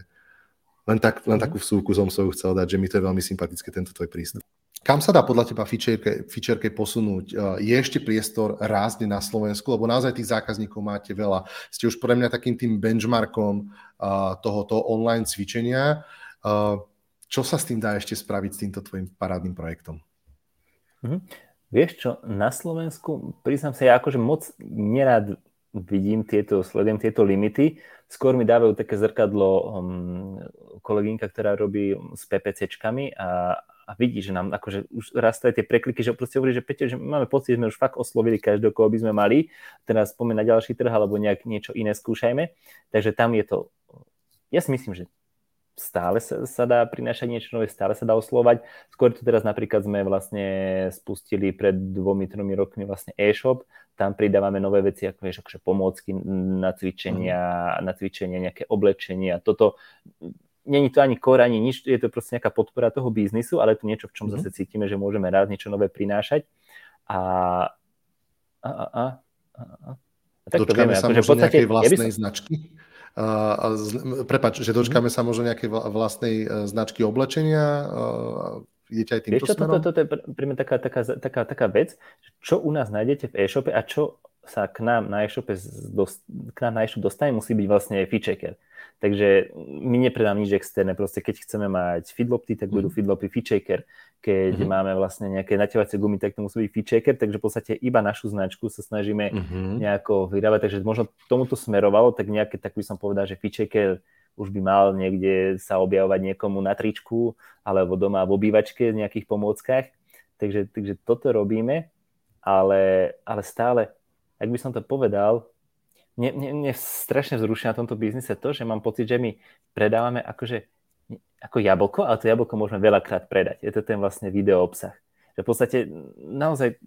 len, tak, len takú vsúku som svoju chcel dať, že mi to je veľmi sympatické, tento tvoj prístup. Kam sa dá podľa teba fičerke, posunúť? E, je ešte priestor rásť na Slovensku? Lebo naozaj tých zákazníkov máte veľa. Ste už pre mňa takým tým benchmarkom e, tohoto online cvičenia. E, čo sa s tým dá ešte spraviť s týmto tvojim parádnym projektom? Mm-hmm. Vieš čo, na Slovensku, priznám sa, ja akože moc nerad vidím tieto, sledujem tieto limity. Skôr mi dávajú také zrkadlo um, kolegynka, ktorá robí s PPCčkami a, a vidí, že nám akože už rastajú tie prekliky, že proste hovorí, že Peťo, že máme pocit, že sme už fakt oslovili každého, koho by sme mali, teraz poďme na ďalší trh alebo nejak niečo iné skúšajme. Takže tam je to, ja si myslím, že stále sa, sa dá prinášať niečo nové, stále sa dá oslovať. Skôr to teraz napríklad sme vlastne spustili pred dvomi, tromi rokmi vlastne e-shop, tam pridávame nové veci, ako vieš, akože pomôcky na cvičenia, mm. na cvičenia, nejaké oblečenie a toto není to ani kor, ani nič, je to proste nejaká podpora toho biznisu, ale to niečo, v čom mm-hmm. zase cítime, že môžeme rád niečo nové prinášať. A, a, a, a, a, a tak Dočkáme to vieme, sa akože možno podstate, vlastnej ja som... značky? Uh, prepač, že dočkáme mm-hmm. sa možno nejakej vlastnej uh, značky oblečenia? Uh, idete aj týmto Vieš smerom? Toto, toto je pre mňa taká, taká, taká, taká vec, čo u nás nájdete v e-shope a čo sa k nám na e-shope, k nám na e-shop dostane, musí byť vlastne feature Takže my nepredám nič externé, proste keď chceme mať feedlopty, tak budú mm. feedlopy feature keď mm-hmm. máme vlastne nejaké naťahovacie gumy, tak to musí byť feature takže v podstate iba našu značku sa snažíme mm-hmm. nejako vydávať, takže možno tomuto smerovalo, tak nejaké, tak by som povedal, že feature už by mal niekde sa objavovať niekomu na tričku alebo doma v obývačke v nejakých pomôckach. Takže, takže toto robíme, ale, ale stále, ak by som to povedal, mne, mne, mne strašne vzrušuje na tomto biznise to, že mám pocit, že my predávame akože ako jablko, ale to jablko môžeme veľakrát predať. Je to ten vlastne video obsah. Že v podstate naozaj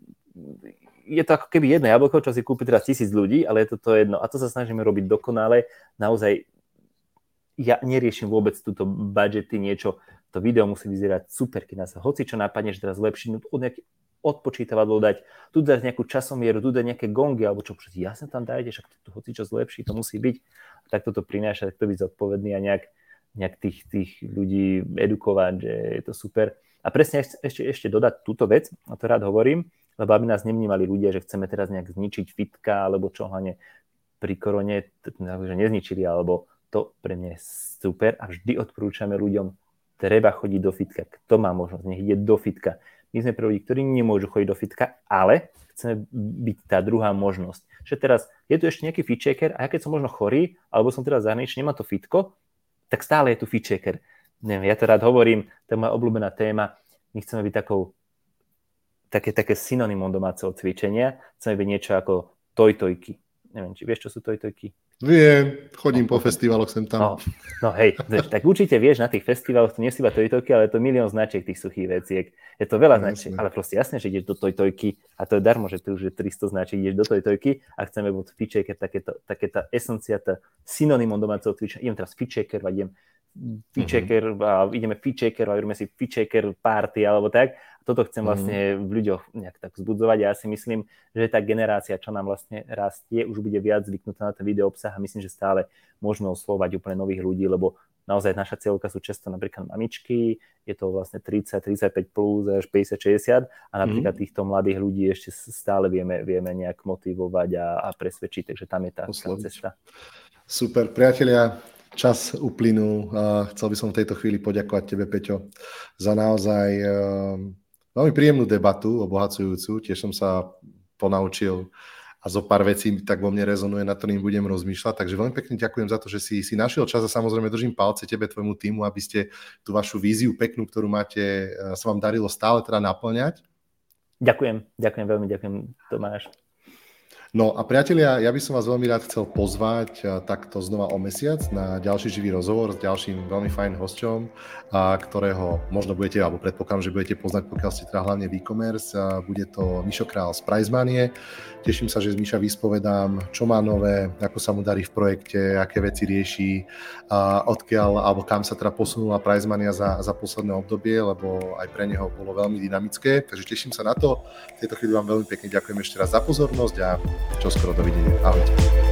je to ako keby jedno jablko, čo si kúpi teraz tisíc ľudí, ale je to to jedno. A to sa snažíme robiť dokonale. Naozaj ja neriešim vôbec túto budžety, niečo. To video musí vyzerať super, keď nás hoci čo napadne, že teraz lepší, no, nejaký odpočítavadlo dať, tu dať nejakú časomieru, tu dať nejaké gongy, alebo čo, ja jasne tam dajte, však to hoci čo zlepší, to musí byť. A tak toto prináša, tak to byť zodpovedný a nejak, nejak tých, tých ľudí edukovať, že je to super. A presne ešte, ešte dodať túto vec, a to rád hovorím, lebo aby nás nevnímali ľudia, že chceme teraz nejak zničiť fitka, alebo čo hlavne pri korone, že nezničili, alebo to pre mňa je super a vždy odporúčame ľuďom, treba chodiť do fitka. Kto má možnosť, nech ide do fitka my sme pre ľudí, ktorí nemôžu chodiť do fitka, ale chceme byť tá druhá možnosť. Že teraz je tu ešte nejaký fit checker a ja keď som možno chorý, alebo som teraz zahraničný, nemá to fitko, tak stále je tu fit checker. Neviem, ja to rád hovorím, to je moja obľúbená téma, my chceme byť takou, také, také synonymom domáceho cvičenia, chceme byť niečo ako tojtojky. Neviem, či vieš, čo sú tojtojky? Viem, chodím po festivaloch sem tam. No, no hej, tak určite vieš, na tých festivaloch to nie sú iba tojtojky, ale je to milión značiek tých suchých veciek. Je to veľa no, značiek, ale proste jasné, že ideš do tojtojky a to je darmo, že tu už je 300 značiek, ideš do tojtojky a chceme byť feature, takéto, takéto esencia, tá synonymom domáceho cvičenia. Idem teraz feature, idem feature mm-hmm. a ideme feature a robíme si feature party alebo tak toto chcem mhm. vlastne v ľuďoch nejak tak vzbudzovať. Ja si myslím, že tá generácia, čo nám vlastne rastie, už bude viac zvyknutá na ten video obsah a myslím, že stále môžeme oslovať úplne nových ľudí, lebo naozaj naša cieľka sú často napríklad mamičky, je to vlastne 30, 35 plus až 50, 60 a napríklad mm. týchto mladých ľudí ešte stále vieme, vieme nejak motivovať a, a presvedčiť, takže tam je tá, tá cesta. Super, priatelia, čas uplynul. Chcel by som v tejto chvíli poďakovať tebe, Peťo, za naozaj ehm, veľmi príjemnú debatu, obohacujúcu. Tiež som sa ponaučil a zo pár vecí tak vo mne rezonuje, na ktorým budem rozmýšľať. Takže veľmi pekne ďakujem za to, že si, si našiel čas a samozrejme držím palce tebe, tvojmu týmu, aby ste tú vašu víziu peknú, ktorú máte, eh, sa vám darilo stále teda naplňať. Ďakujem, ďakujem veľmi, ďakujem Tomáš. No a priatelia, ja by som vás veľmi rád chcel pozvať eh, takto znova o mesiac na ďalší živý rozhovor s ďalším veľmi fajn hosťom, ktorého možno budete, alebo predpokladám, že budete poznať, pokiaľ ste teda hlavne v e-commerce. Bude to Mišo Král z Prizmanie. Teším sa, že z Miša vyspovedám, čo má nové, ako sa mu darí v projekte, aké veci rieši, odkiaľ, alebo kam sa teda posunula Prizmania za, za posledné obdobie, lebo aj pre neho bolo veľmi dynamické. Takže teším sa na to. V tejto chvíli vám veľmi pekne ďakujem ešte raz za pozornosť a čo skoro dovidenia. Ahojte.